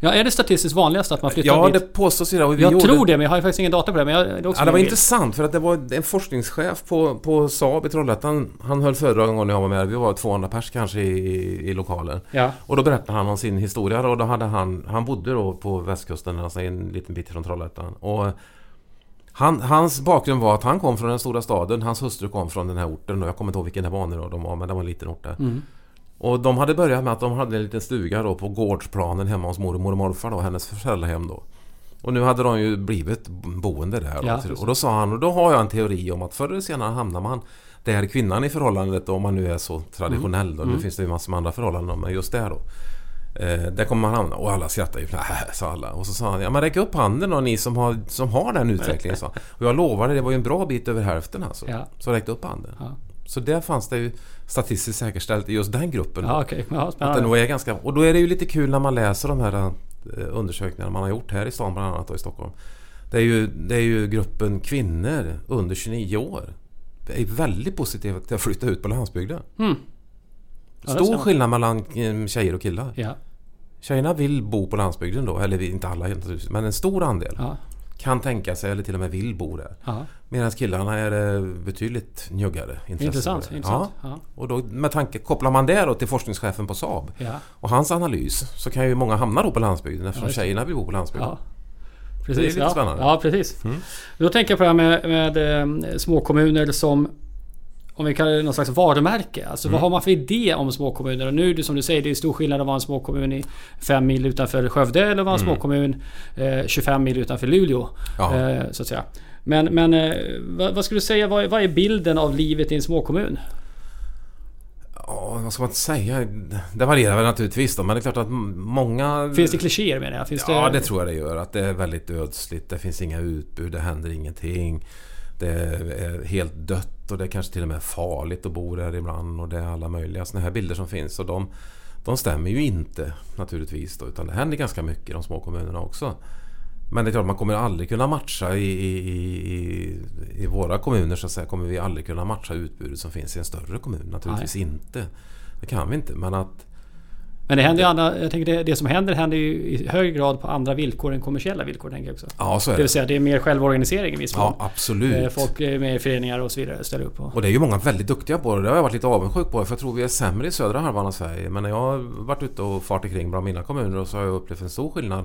Ja, är det statistiskt vanligast att man flyttar Ja, dit? det påstås ju det. vi jag gjorde- tror det, men jag har faktiskt ingen data på det. Men jag, det Ja, det var intressant för att det var en forskningschef på, på Saab i Trollhättan. Han höll föredrag en gång när jag var med. Vi var 200 pers kanske i, i, i lokalen. Ja. Och då berättade han om sin historia och då hade han, han bodde då på västkusten, alltså en liten bit från Trollhättan. Och han, hans bakgrund var att han kom från den stora staden, hans hustru kom från den här orten och jag kommer inte ihåg vilken det var nu då de var, men det var en liten ort där. Mm. Och de hade börjat med att de hade en liten stuga då på gårdsplanen hemma hos mormor och morfar då, hennes föräldrahem då. Och nu hade de ju blivit boende där. Ja, och då sa han, och då har jag en teori om att förr eller senare hamnar man där kvinnan i förhållandet då, om man nu är så traditionell då. Nu Mm. finns det ju massor med andra förhållanden men just där då. Eh, där kommer man hamna och alla skrattar ju. Sa alla. Och så sa han, ja men räck upp handen då ni som har, som har den utvecklingen. sa. Och jag lovar dig, det var ju en bra bit över hälften alltså. Ja. Så räckte upp handen. Ja. Så där fanns det ju statistiskt säkerställt i just den gruppen. Ja, okay. ja, att det nog är ganska, och då är det ju lite kul när man läser de här eh, undersökningarna man har gjort här i stan bland annat och i Stockholm. Det är, ju, det är ju gruppen kvinnor under 29 år. Det är väldigt positivt till att flytta ut på landsbygden. Mm. Ja, Stor skillnad mellan eh, tjejer och killar. Ja. Tjejerna vill bo på landsbygden då, eller inte alla men en stor andel. Ja. Kan tänka sig eller till och med vill bo där. Medan killarna är eh, betydligt njuggare. Intressant. intressant. Ja. Och då, med tanke, kopplar man det då till forskningschefen på Saab ja. och hans analys så kan ju många hamna då på landsbygden eftersom ja, tjejerna vill bo på landsbygden. Ja. Precis, det är lite spännande. Ja, precis. Mm. Då tänker jag på det här med, med eh, småkommuner som om vi kallar det någon slags varumärke. Alltså mm. vad har man för idé om småkommuner? Och nu som du säger, det är stor skillnad att vara en småkommun i 5 mil utanför Skövde eller vara en mm. småkommun eh, 25 mil utanför Luleå. Eh, så att säga. Men, men eh, vad, vad, skulle du säga, vad, vad, är bilden av livet i en småkommun? Ja, vad ska man säga? Det varierar väl naturligtvis då, men det är klart att många... Finns det klichéer menar jag? Finns ja, det... det tror jag det gör. Att det är väldigt ödsligt. Det finns inga utbud, det händer ingenting. Det är helt dött och det är kanske till och med farligt att bo där ibland och det är alla möjliga sådana här bilder som finns. Och de, de stämmer ju inte naturligtvis då, utan det händer ganska mycket i de små kommunerna också. Men det är klart, man kommer aldrig kunna matcha i, i, i, i våra kommuner så att säga, kommer vi aldrig kunna matcha utbudet som finns i en större kommun. Naturligtvis Nej. inte. Det kan vi inte, men att men det händer ju andra, jag tänker det, det som händer händer ju i hög grad på andra villkor än kommersiella villkor. Tänker jag också. Ja, så är det. det vill säga det är mer självorganisering i viss mån. Ja, absolut. Eh, folk är med i föreningar och så vidare ställer upp på. Och det är ju många väldigt duktiga på det. Det har jag varit lite avundsjuk på. För jag tror vi är sämre i södra halvan av Sverige. Men när jag har varit ute och fart omkring bland mina kommuner så har jag upplevt en stor skillnad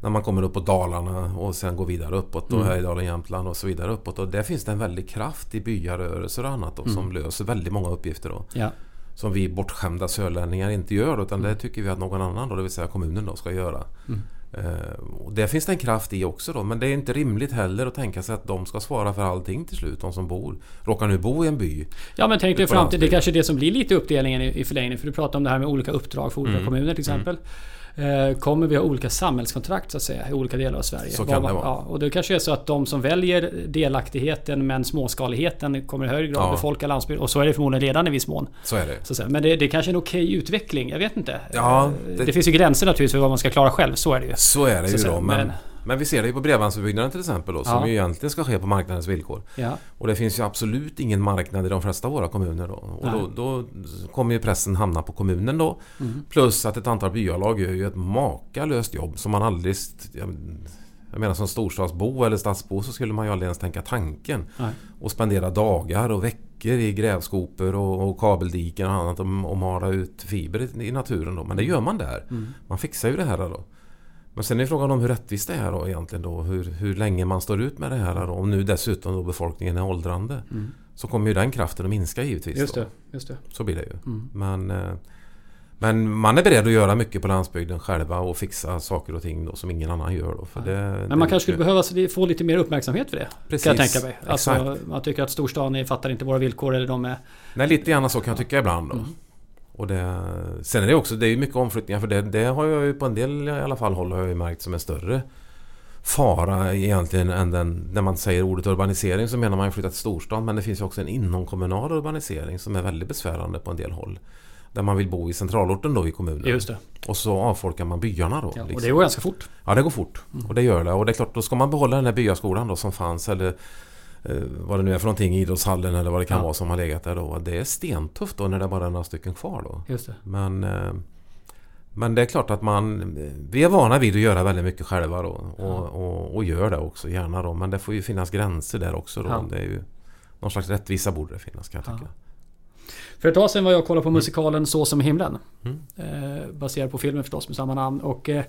när man kommer upp på Dalarna och sen går vidare uppåt och mm. Härjedalen, Jämtland och så vidare uppåt. Och där finns det en väldig kraft i byarörelser och annat då, mm. som löser väldigt många uppgifter. Då. Ja som vi bortskämda sörlänningar inte gör utan mm. det tycker vi att någon annan, då, det vill säga kommunen, då, ska göra. Mm. Eh, det finns det en kraft i också då men det är inte rimligt heller att tänka sig att de ska svara för allting till slut, de som bor. Råkar nu bo i en by. Ja men tänk dig framtiden, det är kanske är det som blir lite uppdelningen i, i förlängningen. För du pratar om det här med olika uppdrag för olika mm. kommuner till exempel. Mm. Eh, kommer vi ha olika samhällskontrakt så att säga i olika delar av Sverige. Så kan det vara. Ja, och det kanske är så att de som väljer delaktigheten men småskaligheten kommer i högre grad ja. befolka landsbygden. Och så är det förmodligen redan i viss mån. Så är det. Så. Men det, det är kanske är en okej utveckling. Jag vet inte. Ja, eh, det... det finns ju gränser naturligtvis för vad man ska klara själv. Så är det ju. Så är det ju då. Men... men... Men vi ser det ju på bredbandsutbyggnaden till exempel då, som ja. ju egentligen ska ske på marknadens villkor. Ja. Och det finns ju absolut ingen marknad i de flesta av våra kommuner då. Och då, då, kommer ju pressen hamna på kommunen då. Mm. Plus att ett antal byalag gör ju ett makalöst jobb som man aldrig... Jag menar som storstadsbo eller stadsbo så skulle man ju aldrig ens tänka tanken. Nej. Och spendera dagar och veckor i grävskopor och, och kabeldiken och annat och, och mala ut fiber i, i naturen då. Men det gör man där. Mm. Man fixar ju det här då. Men sen är frågan om hur rättvist det är då egentligen då. Hur, hur länge man står ut med det här då. Om nu dessutom då befolkningen är åldrande. Mm. Så kommer ju den kraften att minska givetvis. Just det, just det. Så blir det ju. Mm. Men, eh, men man är beredd att göra mycket på landsbygden själva och fixa saker och ting då som ingen annan gör. Då, det, men man det kanske skulle behöva få lite mer uppmärksamhet för det. Precis, kan jag tänka mig. Alltså, man tycker att storstan fattar inte våra villkor eller de är... Nej, lite grann så kan jag tycka ibland då. Mm. Och det, sen är det också det är mycket omflyttningar för det, det har jag ju på en del i alla fall håll har jag ju märkt som en större fara egentligen än den... När man säger ordet urbanisering så menar man ju flytta till storstan men det finns ju också en inomkommunal urbanisering som är väldigt besvärande på en del håll. Där man vill bo i centralorten då i kommunen. Just det. Och så avfolkar man byarna då. Ja, liksom. Och det går ganska fort. Ja det går fort. Mm. Och det gör det. Och det är klart då ska man behålla den här byaskolan då som fanns eller vad det nu är för någonting, idrottshallen eller vad det kan ja. vara som har legat där då. Det är stentufft då när det bara är några stycken kvar då. Men, eh, men det är klart att man... Vi är vana vid att göra väldigt mycket själva då. Och, ja. och, och, gör det också gärna då. Men det får ju finnas gränser där också då. Ja. Det är ju, någon slags rättvisa borde det finnas kan jag tycka. För ett tag sedan var jag och kollade på mm. musikalen Så som himlen. Mm. Eh, baserad på filmen förstås med samma namn. Och eh,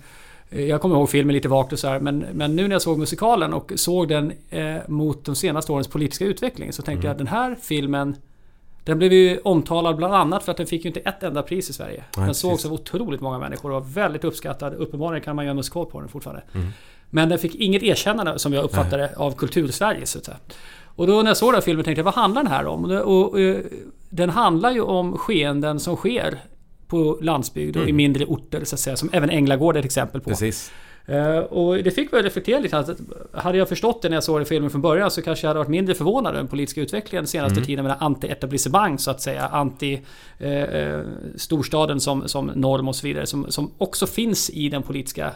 jag kommer ihåg filmen lite vagt och så här, men, men nu när jag såg musikalen och såg den eh, mot de senaste årens politiska utveckling så tänkte mm. jag att den här filmen den blev ju omtalad bland annat för att den fick ju inte ett enda pris i Sverige. Nej, den sågs av otroligt många människor och var väldigt uppskattad. Uppenbarligen kan man göra en musikal på den fortfarande. Mm. Men den fick inget erkännande som jag uppfattade Nej. av kultursverige. Så. Och då när jag såg den här filmen tänkte jag, vad handlar den här om? Och, och, och, eh, den handlar ju om skeenden som sker på landsbygd och mm. i mindre orter så att säga. Som även Änglagård är ett exempel på. Precis. Uh, och det fick mig reflektera lite. Att hade jag förstått det när jag såg det filmen från början så kanske jag hade varit mindre förvånad över den politiska utvecklingen den senaste mm. tiden med anti-etablissemang så att säga. Anti uh, storstaden som, som norm och så vidare. Som, som också finns i den politiska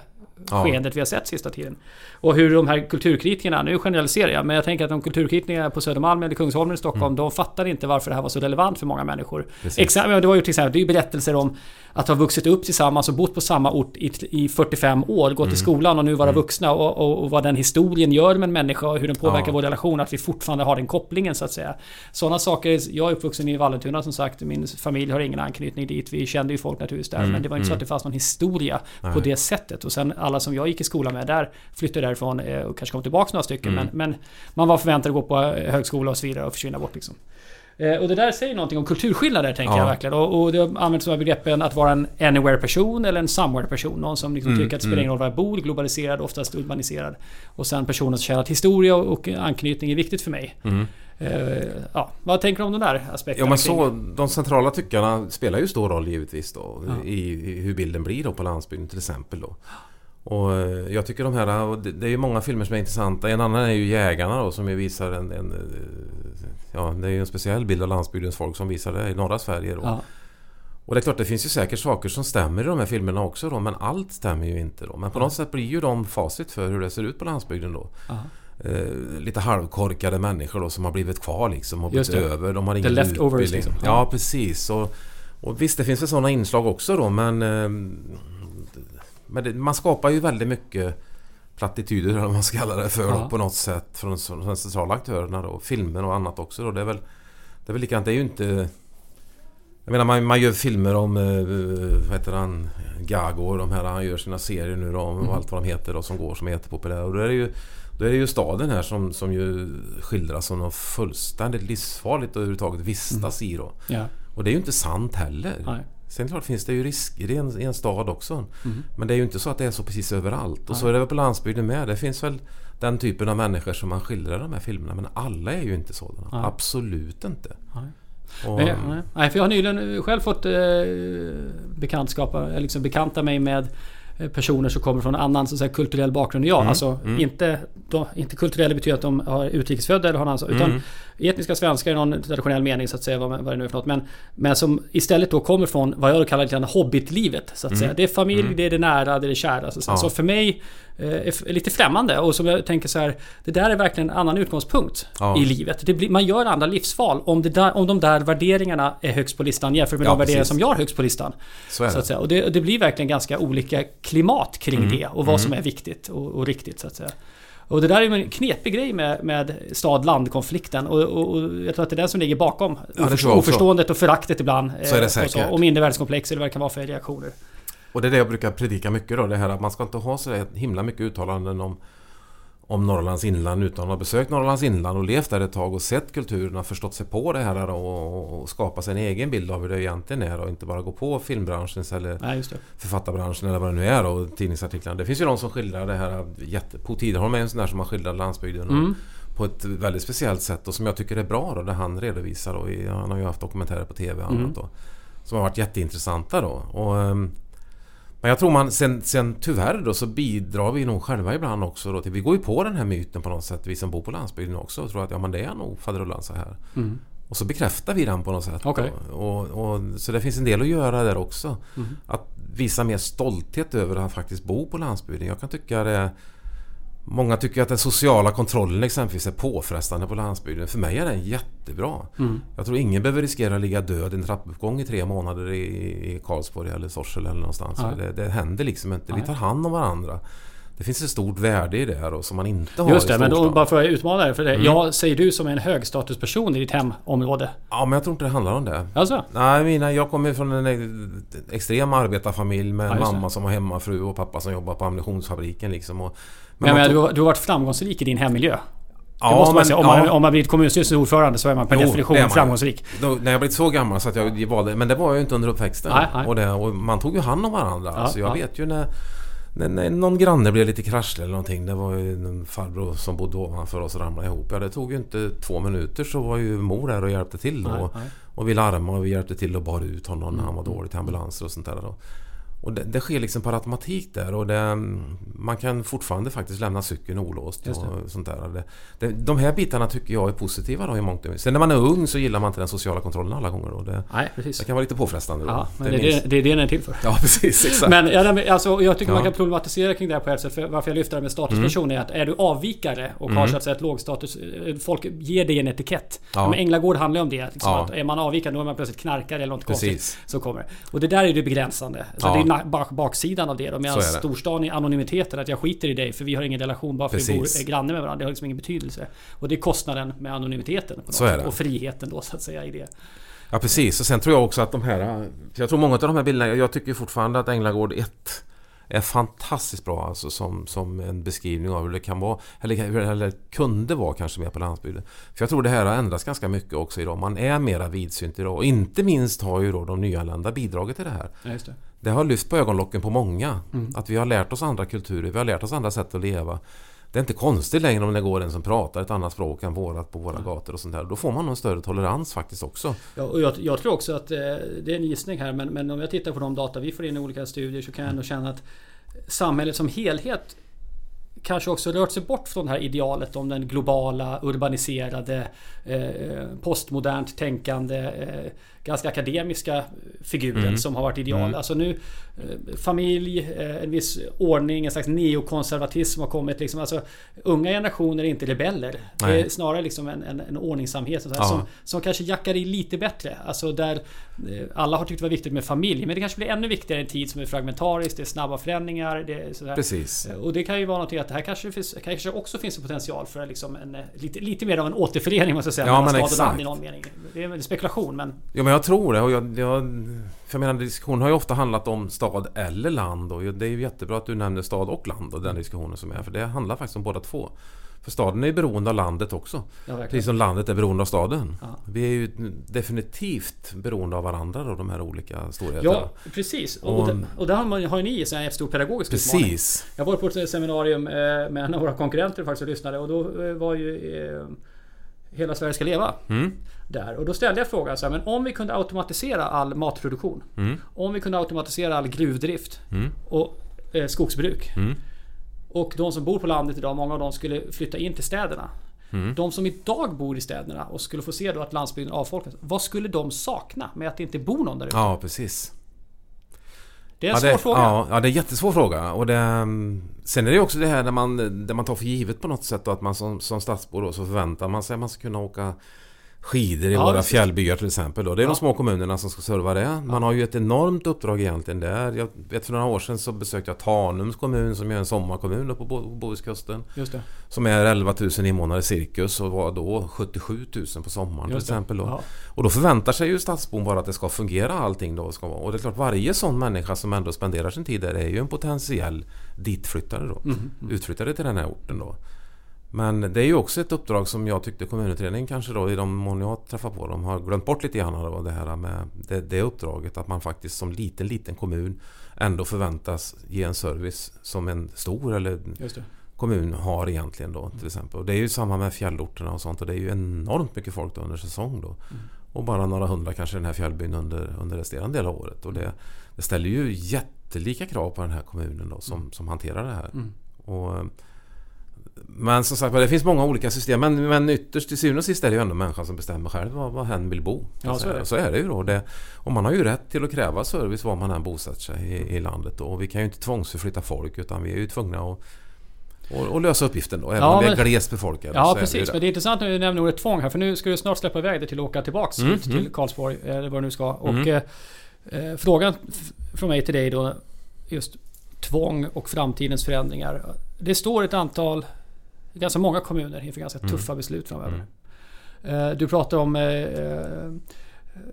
ja. skeendet vi har sett sista tiden. Och hur de här kulturkritikerna, nu generaliserar jag, men jag tänker att de kulturkritikerna på Södermalm eller Kungsholmen i Stockholm, mm. de fattar inte varför det här var så relevant för många människor. Exakt, det var ju till exempel, det är ju berättelser om att ha vuxit upp tillsammans och bott på samma ort i, i 45 år, gått mm. i skolan och nu vara mm. vuxna och, och, och, vad den historien gör med en människa och hur den påverkar ja. vår relation, att vi fortfarande har den kopplingen så att säga. Sådana saker, jag är uppvuxen i Vallentuna som sagt, min familj har ingen anknytning dit, vi kände ju folk naturligtvis där, mm. men det var inte så att mm. det fanns någon historia Nej. på det sättet. Och sen alla som jag gick i skolan med där flyttade därifrån eh, och kanske kom tillbaka några stycken, mm. men, men man var förväntad att gå på högskola och så vidare och försvinna bort liksom. Eh, och det där säger någonting om kulturskillnader tänker ja. jag verkligen. Och, och det används som begreppen att vara en anywhere-person eller en somewhere-person. Någon som liksom mm, tycker att det spelar ingen roll var jag bor, globaliserad, oftast urbaniserad. Och sen personen som känner att historia och anknytning är viktigt för mig. Mm. Uh, ja, vad tänker du om de där aspekterna? Ja men så, de centrala tyckarna spelar ju stor roll givetvis då ja. i, i, hur bilden blir då på landsbygden till exempel då. Och eh, jag tycker de här, det är ju många filmer som är intressanta. En annan är ju Jägarna då som ju visar en, en ja, det är ju en speciell bild av landsbygdens folk som visar det i norra Sverige. Då. Ja. Och det är klart, det finns ju säkert saker som stämmer i de här filmerna också då, men allt stämmer ju inte då. Men på ja. något sätt blir ju de facit för hur det ser ut på landsbygden då. Eh, lite halvkorkade människor då som har blivit kvar liksom och blivit över. De har ingen The utbildning. Liksom. Ja. ja, precis. Och, och visst, det finns väl sådana inslag också då, men... Eh, men det, man skapar ju väldigt mycket plattityder eller vad man ska kalla det för ja. på något sätt från, de centrala aktörerna då. Filmer och annat också då. Det är väl, det är väl likadant. Det är ju inte... Jag menar man, man gör filmer om... Uh, vad heter han? Gago och de här. Han gör sina serier nu då om mm. allt vad de heter då som går som är jättepopulära. Och då är det ju... Då är det ju staden här som, som ju skildras som något fullständigt livsfarligt att överhuvudtaget vistas mm. i då. Ja. Och det är ju inte sant heller. Nej. Sen klart finns det ju risker i en, i en stad också. Mm. Men det är ju inte så att det är så precis överallt. Och så är det väl på landsbygden med. Det finns väl den typen av människor som man skildrar i de här filmerna. Men alla är ju inte sådana. Nej. Absolut inte. Nej. Och, nej, nej. för jag har nyligen själv fått eh, bekantskapa, liksom bekanta mig med Eh, personer som kommer från annan så säga, kulturell bakgrund än jag. Mm. Alltså mm. Inte, då, inte kulturella betyder att de har utrikesfödda eller har någon Utan mm. Etniska svenskar i någon traditionell mening så att säga. Vad, vad det nu är för något. Men, men som istället då kommer från vad jag kallar lite hobbitlivet. Så att mm. säga. Det är familj, mm. det är det nära, det är det kära. Så, ja. så för mig eh, är lite främmande. Och som jag tänker så här. Det där är verkligen en annan utgångspunkt ja. i livet. Blir, man gör andra livsval om, det där, om de där värderingarna är högst på listan jämfört med ja, de värderingar som jag har högst på listan. Så, är det. så att säga. Och det, det blir verkligen ganska olika klimat kring mm. det och vad mm. som är viktigt och, och, riktigt så att säga. Och det där är en knepig grej med, med stad-land-konflikten och, och, och, jag tror att det är det som ligger bakom ja, oförståendet och föraktet ibland. Så är det säkert. Och, så, och mindervärdeskomplex eller vad det kan vara för reaktioner. Och det är det jag brukar predika mycket då, det här att man ska inte ha så himla mycket uttalanden om om Norrlands inland utan att ha besökt Norrlands inland och levt där ett tag och sett kulturen och förstått sig på det här och, och skapa sig en egen bild av hur det egentligen är och inte bara gå på filmbranschens eller Nej, författarbranschen eller vad det nu är och tidningsartiklarna. Det finns ju de som skildrar det här jätte... Po Tiderholm är en sån där som har skildrat landsbygden mm. på ett väldigt speciellt sätt och som jag tycker är bra då, det han redovisar. Och han har ju haft dokumentärer på TV och annat mm. då. Som har varit jätteintressanta då. Och, ehm, men jag tror man sen, sen tyvärr då så bidrar vi nog själva ibland också då till... Vi går ju på den här myten på något sätt, vi som bor på landsbygden också och tror att ja men det är nog faderullan så här. Mm. Och så bekräftar vi den på något sätt. Okay. Och, och, så det finns en del att göra där också. Mm. Att visa mer stolthet över att faktiskt bo på landsbygden. Jag kan tycka det Många tycker att den sociala kontrollen exempelvis är påfrestande på landsbygden. För mig är den jättebra. Mm. Jag tror ingen behöver riskera att ligga död i en trappuppgång i tre månader i, i Karlsborg eller Sorsele eller någonstans. Det, det, händer liksom inte. Vi tar hand om varandra. Det finns ett stort värde i det här och som man inte har Just det, men då bara för att utmana dig för det. Mm. Jag säger du som är en högstatusperson i ditt hemområde. Ja, men jag tror inte det handlar om det. Alltså? Nej, mina, jag kommer från en extrem arbetarfamilj med ja, mamma som var hemmafru och pappa som jobbar på ammunitionsfabriken liksom. Och, men, men, men du, du har varit framgångsrik i din hemmiljö? Ja, måste man säga. Om, man, ja. om man blivit kommunstyrelsens ordförande så är man per jo, definition man. framgångsrik. Då, när jag blivit så gammal så att jag valde... Men det var jag ju inte under uppväxten. Nej, nej. Och, det, och, man tog ju hand om varandra. Ja, alltså jag ja. vet ju när, när, när någon granne blev lite krasslig eller någonting. Det var ju en farbror som bodde ovanför oss och ramlade ihop. Ja, det tog ju inte två minuter så var ju mor där och hjälpte till. Nej, och, och vi larmade och vi hjälpte till och bar ut honom när han var dålig till ambulanser och sånt där. Då. Och det, det, sker liksom per automatik där och det, man kan fortfarande faktiskt lämna cykeln olåst och sånt där. Det, det, de här bitarna tycker jag är positiva då i mångt och Sen när man är ung så gillar man inte den sociala kontrollen alla gånger. Då. Det, Nej, precis. det kan vara lite påfrestande. Ja, men det, är det, det det den är till för. Ja, precis. Exakt. Men ja, alltså, jag tycker ja. man kan problematisera kring det här på ett sätt. För varför jag lyfter det med statusperson mm. är att är du avvikare och mm. har så att säga ett lågstatus... Eh, folk ger dig en etikett. Ja. Men Änglagård handlar om det. Liksom, ja. att är man avvikare då är man plötsligt knarkare eller något precis. konstigt. Så kommer Och det där är ju begränsande. Så ja. det är bak baksidan av det då. Medan storstan är anonymiteten. Att jag skiter i dig för vi har ingen relation bara för att vi bor granne med varandra. Det har liksom ingen betydelse. Och det är kostnaden med anonymiteten. Och friheten då så att säga i det. Ja precis och sen tror jag också att de här... Jag tror många av de här bilderna, jag tycker fortfarande att Änglagård 1 är fantastiskt bra alltså som, som en beskrivning av hur det kan vara eller, eller kunde vara kanske mer på landsbygden. För jag tror det här har ändrats ganska mycket också idag. Man är mera vidsynt idag och inte minst har ju då de nyanlända bidragit till det här. Ja, det. har lyft på ögonlocken på många. Mm. Att vi har lärt oss andra kulturer, vi har lärt oss andra sätt att leva. Det är inte konstigt längre om det går en som pratar ett annat språk än vårat på våra gator och sånt där. Då får man en större tolerans faktiskt också. Ja, och jag, jag tror också att eh, det är en gissning här men, men om jag tittar på de data vi får in i olika studier så kan jag ändå känna att samhället som helhet kanske också rört sig bort från det här idealet om den globala, urbaniserade, eh, postmodernt tänkande, eh, ganska akademiska figuren mm. som har varit ideal. Mm. Alltså nu eh, familj, eh, en viss ordning, en slags neokonservatism har kommit. Liksom, alltså, unga generationer är inte rebeller. Nej. Det är snarare liksom en, en, en ordningsamhet ja. som, som kanske jackar i lite bättre. Alltså där eh, alla har tyckt det var viktigt med familj. Men det kanske blir ännu viktigare i en tid som är fragmentarisk. Det är snabba förändringar. Det är sådär. Precis. Och det kan ju vara någonting att det här kanske, finns, kanske också finns en potential för liksom en, lite, lite mer av en återförening måste jag säga. Ja, och land i någon mening. Det är en spekulation men... Ja, men jag tror det. Och jag, jag, för jag menar, diskussionen har ju ofta handlat om stad eller land. Och det är ju jättebra att du nämner stad och land och den diskussionen som är. För det handlar faktiskt om båda två. För staden är beroende av landet också. Ja, Precis som landet är beroende av staden. Ja. Vi är ju definitivt beroende av varandra då, de här olika storheterna. Ja, precis. Och, och, och där har, man, har ni en stor pedagogisk precis. utmaning. Jag var på ett seminarium eh, med en av våra konkurrenter faktiskt och lyssnade. Och då eh, var ju eh, Hela Sverige ska leva. Mm. Där. Och då ställde jag frågan så här, men om vi kunde automatisera all matproduktion. Mm. Om vi kunde automatisera all gruvdrift mm. och eh, skogsbruk. Mm. Och de som bor på landet idag, många av dem skulle flytta in till städerna. Mm. De som idag bor i städerna och skulle få se då att landsbygden avfolkas. Vad skulle de sakna med att det inte bor någon där ute? Ja, precis. Det är en ja, svår det, fråga. Ja, ja, det är en jättesvår fråga. Och det, mm, sen är det också det här där man, där man tar för givet på något sätt att man som, som stadsbo då, så förväntar man sig att man ska kunna åka skidor i ja, våra fjällbyar till exempel. Då. Det är ja. de små kommunerna som ska serva det. Man har ju ett enormt uppdrag egentligen där. Jag vet för några år sedan så besökte jag Tanums kommun som är en sommarkommun på Bohuskusten. Just det. Som är 11 000 invånare cirkus och var då 77 000 på sommaren till exempel. Då. Ja. Och då förväntar sig ju stadsbon bara att det ska fungera allting då. Ska vara. Och det är klart varje sån människa som ändå spenderar sin tid där är ju en potentiell ditflyttare då. Mm, mm. Utflyttare till den här orten då. Men det är ju också ett uppdrag som jag tyckte kommunutredningen kanske då i de mån jag träffar på dem har glömt bort lite grann av det här med det, det uppdraget att man faktiskt som liten liten kommun ändå förväntas ge en service som en stor eller kommun har egentligen då till exempel. Och det är ju samma med fjällorterna och sånt och det är ju enormt mycket folk då under säsong då. Mm. Och bara några hundra kanske i den här fjällbyn under, under resterande del av året. Och det, det ställer ju jättelika krav på den här kommunen då som, mm. som hanterar det här. Mm. Och men som sagt det finns många olika system. Men, men ytterst till syvende och sist är det ju ändå människan som bestämmer själv var, var hen vill bo. Ja, så, är det. så är det ju då. Det, och man har ju rätt till att kräva service var man än bosätter sig i, i landet. Och vi kan ju inte tvångsförflytta folk utan vi är ju tvungna att och, och lösa uppgiften då, även ja, om vi är glest befolkade. Ja precis, det men det är intressant när du nämner ordet tvång här. För nu ska du snart släppa iväg dig till att åka tillbaks mm, till mm. Karlsborg, eller vad du nu ska. Och mm. eh, eh frågan från mig till dig då, just tvång och framtidens förändringar. Det står ett antal ganska många kommuner inför ganska mm. tuffa beslut framöver. Mm. Du pratar om eh, eh,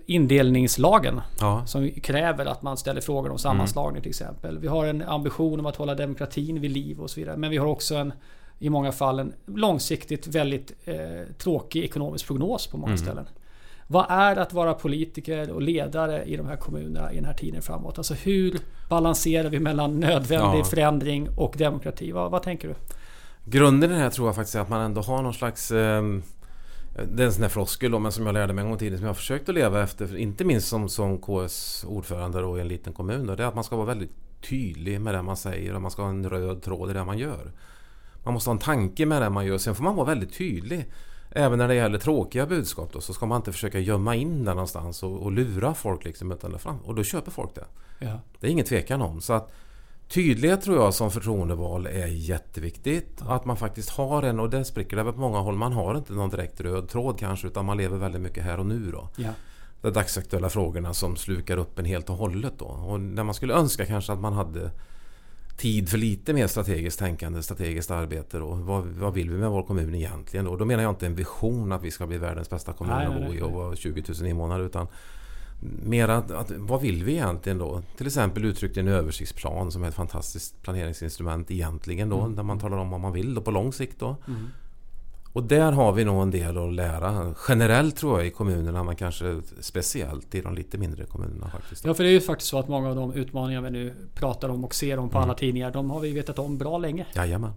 indelningslagen ja. som kräver att man ställer frågor om sammanslagning mm. till exempel. Vi har en ambition om att hålla demokratin vid liv och så vidare. Men vi har också en i många fall en långsiktigt väldigt eh, tråkig ekonomisk prognos på många mm. ställen. Vad är att vara politiker och ledare i de här kommunerna i den här tiden framåt? Alltså hur balanserar vi mellan nödvändig ja. förändring och demokrati? Vad, vad tänker du? Grunden i det här tror jag faktiskt är att man ändå har någon slags eh, det är en sån här floskel då, men som jag lärde mig en gång i tiden som jag har försökt att leva efter, inte minst som, som KS ordförande då i en liten kommun. Då, det är att man ska vara väldigt tydlig med det man säger och man ska ha en röd tråd i det man gör. Man måste ha en tanke med det man gör. Sen får man vara väldigt tydlig. Även när det gäller tråkiga budskap då, så ska man inte försöka gömma in det någonstans och, och lura folk. Liksom, utan fram, och då köper folk det. Ja. Det är ingen tvekan om. Så att Tydlighet tror jag som förtroendeval är jätteviktigt. Att man faktiskt har en, och det spricker det på många håll, man har inte någon direkt röd tråd kanske utan man lever väldigt mycket här och nu. Då. Ja. De dagsaktuella frågorna som slukar upp en helt och hållet. Då. Och när man skulle önska kanske att man hade tid för lite mer strategiskt tänkande, strategiskt arbete. Då. Vad, vad vill vi med vår kommun egentligen? Då, då menar jag inte en vision att vi ska bli världens bästa kommun nej, att bo i och vara 20 000 invånare. Utan mer att, att, vad vill vi egentligen då? Till exempel uttryckt i en översiktsplan som är ett fantastiskt planeringsinstrument egentligen då. Mm. Där man talar om vad man vill då på lång sikt då. Mm. Och där har vi nog en del att lära. Generellt tror jag i kommunerna men kanske speciellt i de lite mindre kommunerna faktiskt. Ja för det är ju faktiskt så att många av de utmaningar vi nu pratar om och ser om på mm. alla tidningar. De har vi vetat om bra länge. Jajamän.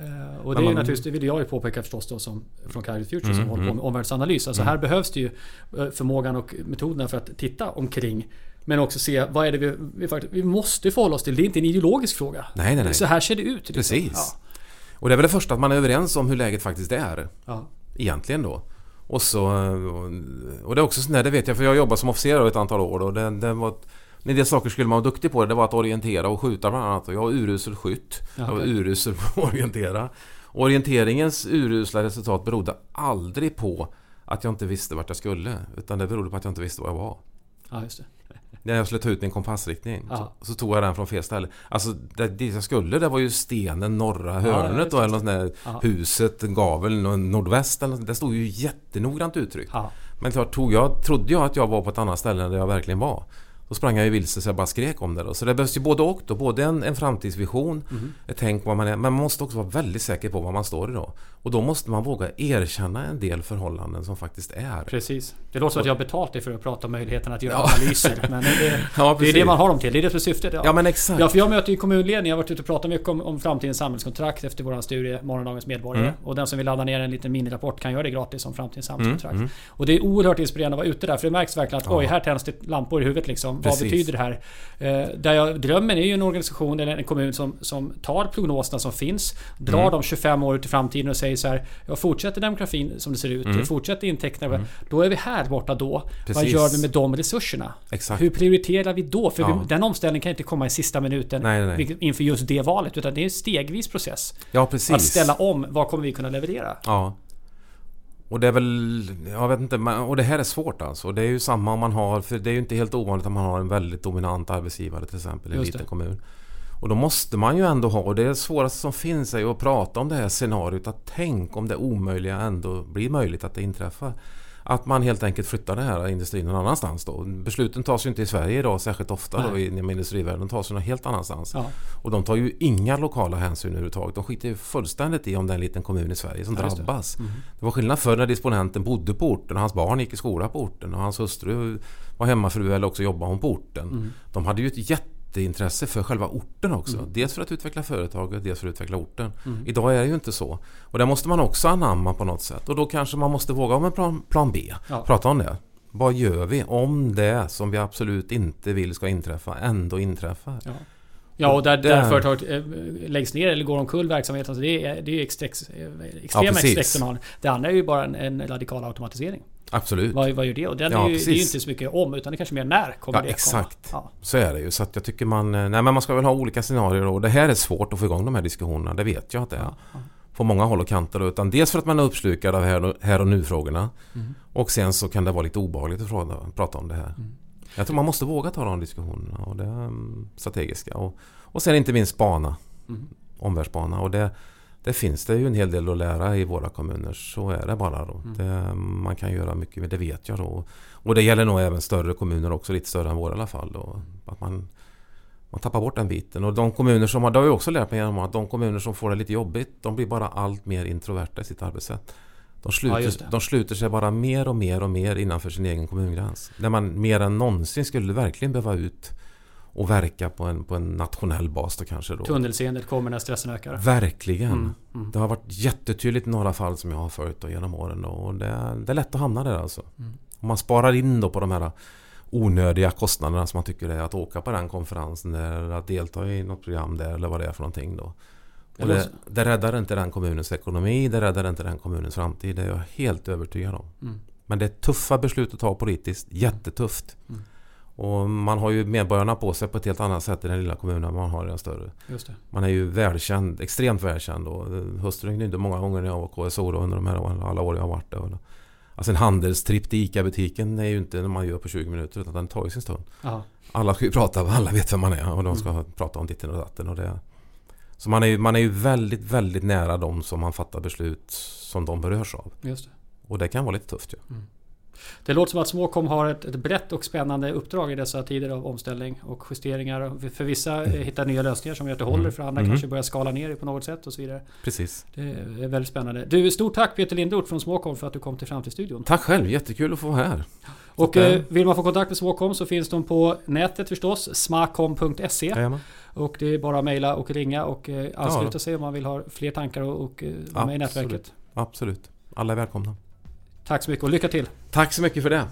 Uh, och det är man, naturligtvis, det vill jag ju påpeka förstås då som från Climate Future mm, som håller på mm. med omvärldsanalys. Alltså mm. här behövs det ju eh, förmågan och metoderna för att titta omkring. Men också se vad är det vi, vi, faktiskt, vi måste förhålla oss till. Det är inte en ideologisk fråga. Nej, nej, nej. Så här ser det ut. Liksom. Precis. Ja. Och det är väl det första att man är överens om hur läget faktiskt är. Ja. Egentligen då. Och så... Och det är också sådär, det vet jag för jag har jobbat som officer ett antal år och det, det var... En del saker skulle man vara duktig på. Det var att orientera och skjuta bland annat. Och jag var urusel skytt. Ja, jag var urusel på att orientera. Orienteringens urusla resultat berodde aldrig på att jag inte visste vart jag skulle. Utan det berodde på att jag inte visste var jag var. Ja, just det. När jag skulle ta ut min kompassriktning så, så, tog jag den från fel ställe. Alltså det, det jag skulle det var ju stenen norra hörnet då, eller något sånt där huset, gaveln, nordväst eller något, Det stod ju jättenoggrant uttryckt. Ja. Men klart, tog jag, trodde jag att jag var på ett annat ställe än där jag verkligen var. Då sprang jag ju vilse så jag bara skrek om det. Då. Så det behövs ju både och. Då. Både en, en framtidsvision, mm. ett tänk vad man är. Men man måste också vara väldigt säker på var man står idag. Och då måste man våga erkänna en del förhållanden som faktiskt är. Precis. Det låter som att jag har betalt dig för att prata om möjligheten att göra ja. analyser. Men det, ja, det är det man har dem till. Det är det som är syftet. Ja, ja men exakt. Ja, för jag möter ju kommunledningen. Jag har varit ute och pratat mycket om, om framtidens samhällskontrakt efter vår studie Morgondagens medborgare. Mm. Och den som vill ladda ner en liten minirapport kan göra det gratis om framtidens samhällskontrakt. Mm. Mm. Och det är oerhört inspirerande att vara ute där. För det märks verkligen att oj, här tänds det lampor i huvudet liksom. Precis. Vad betyder det här? Eh, där jag, drömmen är ju en organisation eller en kommun som, som tar prognoserna som finns. Drar mm. dem 25 år ut i framtiden och säger så här. Jag fortsätter demografin som det ser ut. Mm. Fortsätter intäkterna. Mm. Då är vi här borta då. Precis. Vad gör vi med de resurserna? Exakt. Hur prioriterar vi då? För ja. vi, den omställningen kan inte komma i sista minuten nej, nej, nej. inför just det valet. Utan det är en stegvis process. Ja, precis. Att ställa om. Vad kommer vi kunna leverera? Ja. Och det är väl, jag vet inte, och det här är svårt alltså. Det är ju samma om man har, för det är ju inte helt ovanligt att man har en väldigt dominant arbetsgivare till exempel i en liten kommun. Och då måste man ju ändå ha, och det svåraste som finns är ju att prata om det här scenariot. Att tänk om det omöjliga ändå blir möjligt att det inträffar. Att man helt enkelt flyttar den här industrin någon annanstans då. Besluten tas ju inte i Sverige idag särskilt ofta då, inom industrivärlden. De tas ju någon helt annanstans. Ja. Och de tar ju inga lokala hänsyn överhuvudtaget. De skiter ju fullständigt i om det är en liten kommun i Sverige som ja, drabbas. Det. Mm. det. var skillnad förr när disponenten bodde på orten och hans barn gick i skola på orten och hans hustru var hemmafru eller också jobbade hon på orten. Mm. De hade ju ett jätte jätteintresse för själva orten också. Mm. Dels för att utveckla företaget, dels för att utveckla orten. Mm. Idag är det ju inte så. Och det måste man också anamma på något sätt. Och då kanske man måste våga om en plan, plan B. Ja. Prata om det. Vad gör vi om det som vi absolut inte vill ska inträffa ändå inträffar? Ja. Ja, och där, där företaget eh, läggs ner eller går omkull verksamheten. Alltså det är, det är extrex, extrema ja, extremer. Det andra är ju bara en, en radikal automatisering. Absolut. Vad, vad gör det? Och den ja, är ju, det är ju inte så mycket om utan det är kanske mer när kommer ja, det exakt. komma. Ja. Så är det ju. Så jag tycker man... Nej men man ska väl ha olika scenarier och det här är svårt att få igång de här diskussionerna. Det vet jag att det är. Ja. På många håll och kanter. Utan dels för att man är uppslukad av här och, här och nu-frågorna. Mm. Och sen så kan det vara lite obehagligt att fråga, prata om det här. Mm. Jag tror man måste våga ta de diskussionerna. Och det är um, strategiska. Och, och sen inte minst spana. Mm. Omvärldsspana. Och det, det finns det ju en hel del att lära i våra kommuner. Så är det bara. Då. Mm. Det, man kan göra mycket, det vet jag. Då. Och det gäller nog även större kommuner också, lite större än våra i alla fall. Då. Att man, man tappar bort den biten. Och de kommuner som har, det har jag också lärt mig genom att de kommuner som får det lite jobbigt, de blir bara allt mer introverta i sitt arbetssätt. De sluter, ja, de sluter sig bara mer och mer och mer innanför sin egen kommungräns. Där man mer än någonsin skulle verkligen behöva ut och verka på en, på en nationell bas då kanske. Då. Tunnelseendet kommer när stressen ökar. Verkligen. Mm, mm. Det har varit jättetydligt i några fall som jag har följt då genom åren. Då, och det, det är lätt att hamna där alltså. Mm. Om man sparar in då på de här onödiga kostnaderna som man tycker det är att åka på den konferensen eller att delta i något program där eller vad det är för någonting då. Och det, det räddar inte den kommunens ekonomi, det räddar inte den kommunens framtid. Det är jag helt övertygad om. Mm. Men det är tuffa beslut att ta politiskt. Jättetufft. Mm. Och man har ju medborgarna på sig på ett helt annat sätt i den lilla kommunen än man har i den större. Man är ju välkänd, extremt välkänd. Och hustrun ringde många gånger när jag var KSO då, under de här alla år jag har varit där. Alltså en handelstripp till ICA-butiken är ju inte när man gör på 20 minuter utan den tar ju sin stund. Aha. Alla ska ju prata, alla vet vem man är och de ska mm. prata om ditten och datten. Och det. Så man är, man är ju väldigt, väldigt nära de som man fattar beslut som de berörs av. Just det. Och det kan vara lite tufft ju. Ja. Mm. Det låter som att Småkom har ett, ett brett och spännande uppdrag i dessa tider av omställning och justeringar. För vissa mm. hittar nya lösningar som gör att det håller, mm. för andra mm. kanske börjar skala ner det på något sätt och så vidare. Precis. Det är väldigt spännande. Du, stort tack Peter Lindroth från Småkom för att du kom till Framtidsstudion. Tack själv, jättekul att få vara här. Och eh, vill man få kontakt med Småkom så finns de på nätet förstås, smakom.se. Och det är bara att mejla och ringa och eh, ansluta ja. sig om man vill ha fler tankar och, och eh, vara med i nätverket. Absolut. Alla är välkomna. Tack så mycket och lycka till! Tack så mycket för det!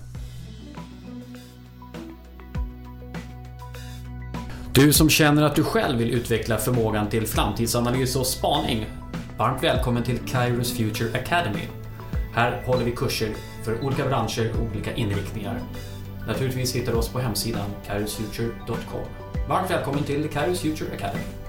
Du som känner att du själv vill utveckla förmågan till framtidsanalys och spaning. Varmt välkommen till Kairos Future Academy. Här håller vi kurser för olika branscher och olika inriktningar. Naturligtvis hittar du oss på hemsidan kairosfuture.com. Varmt välkommen till Kairos Future Academy.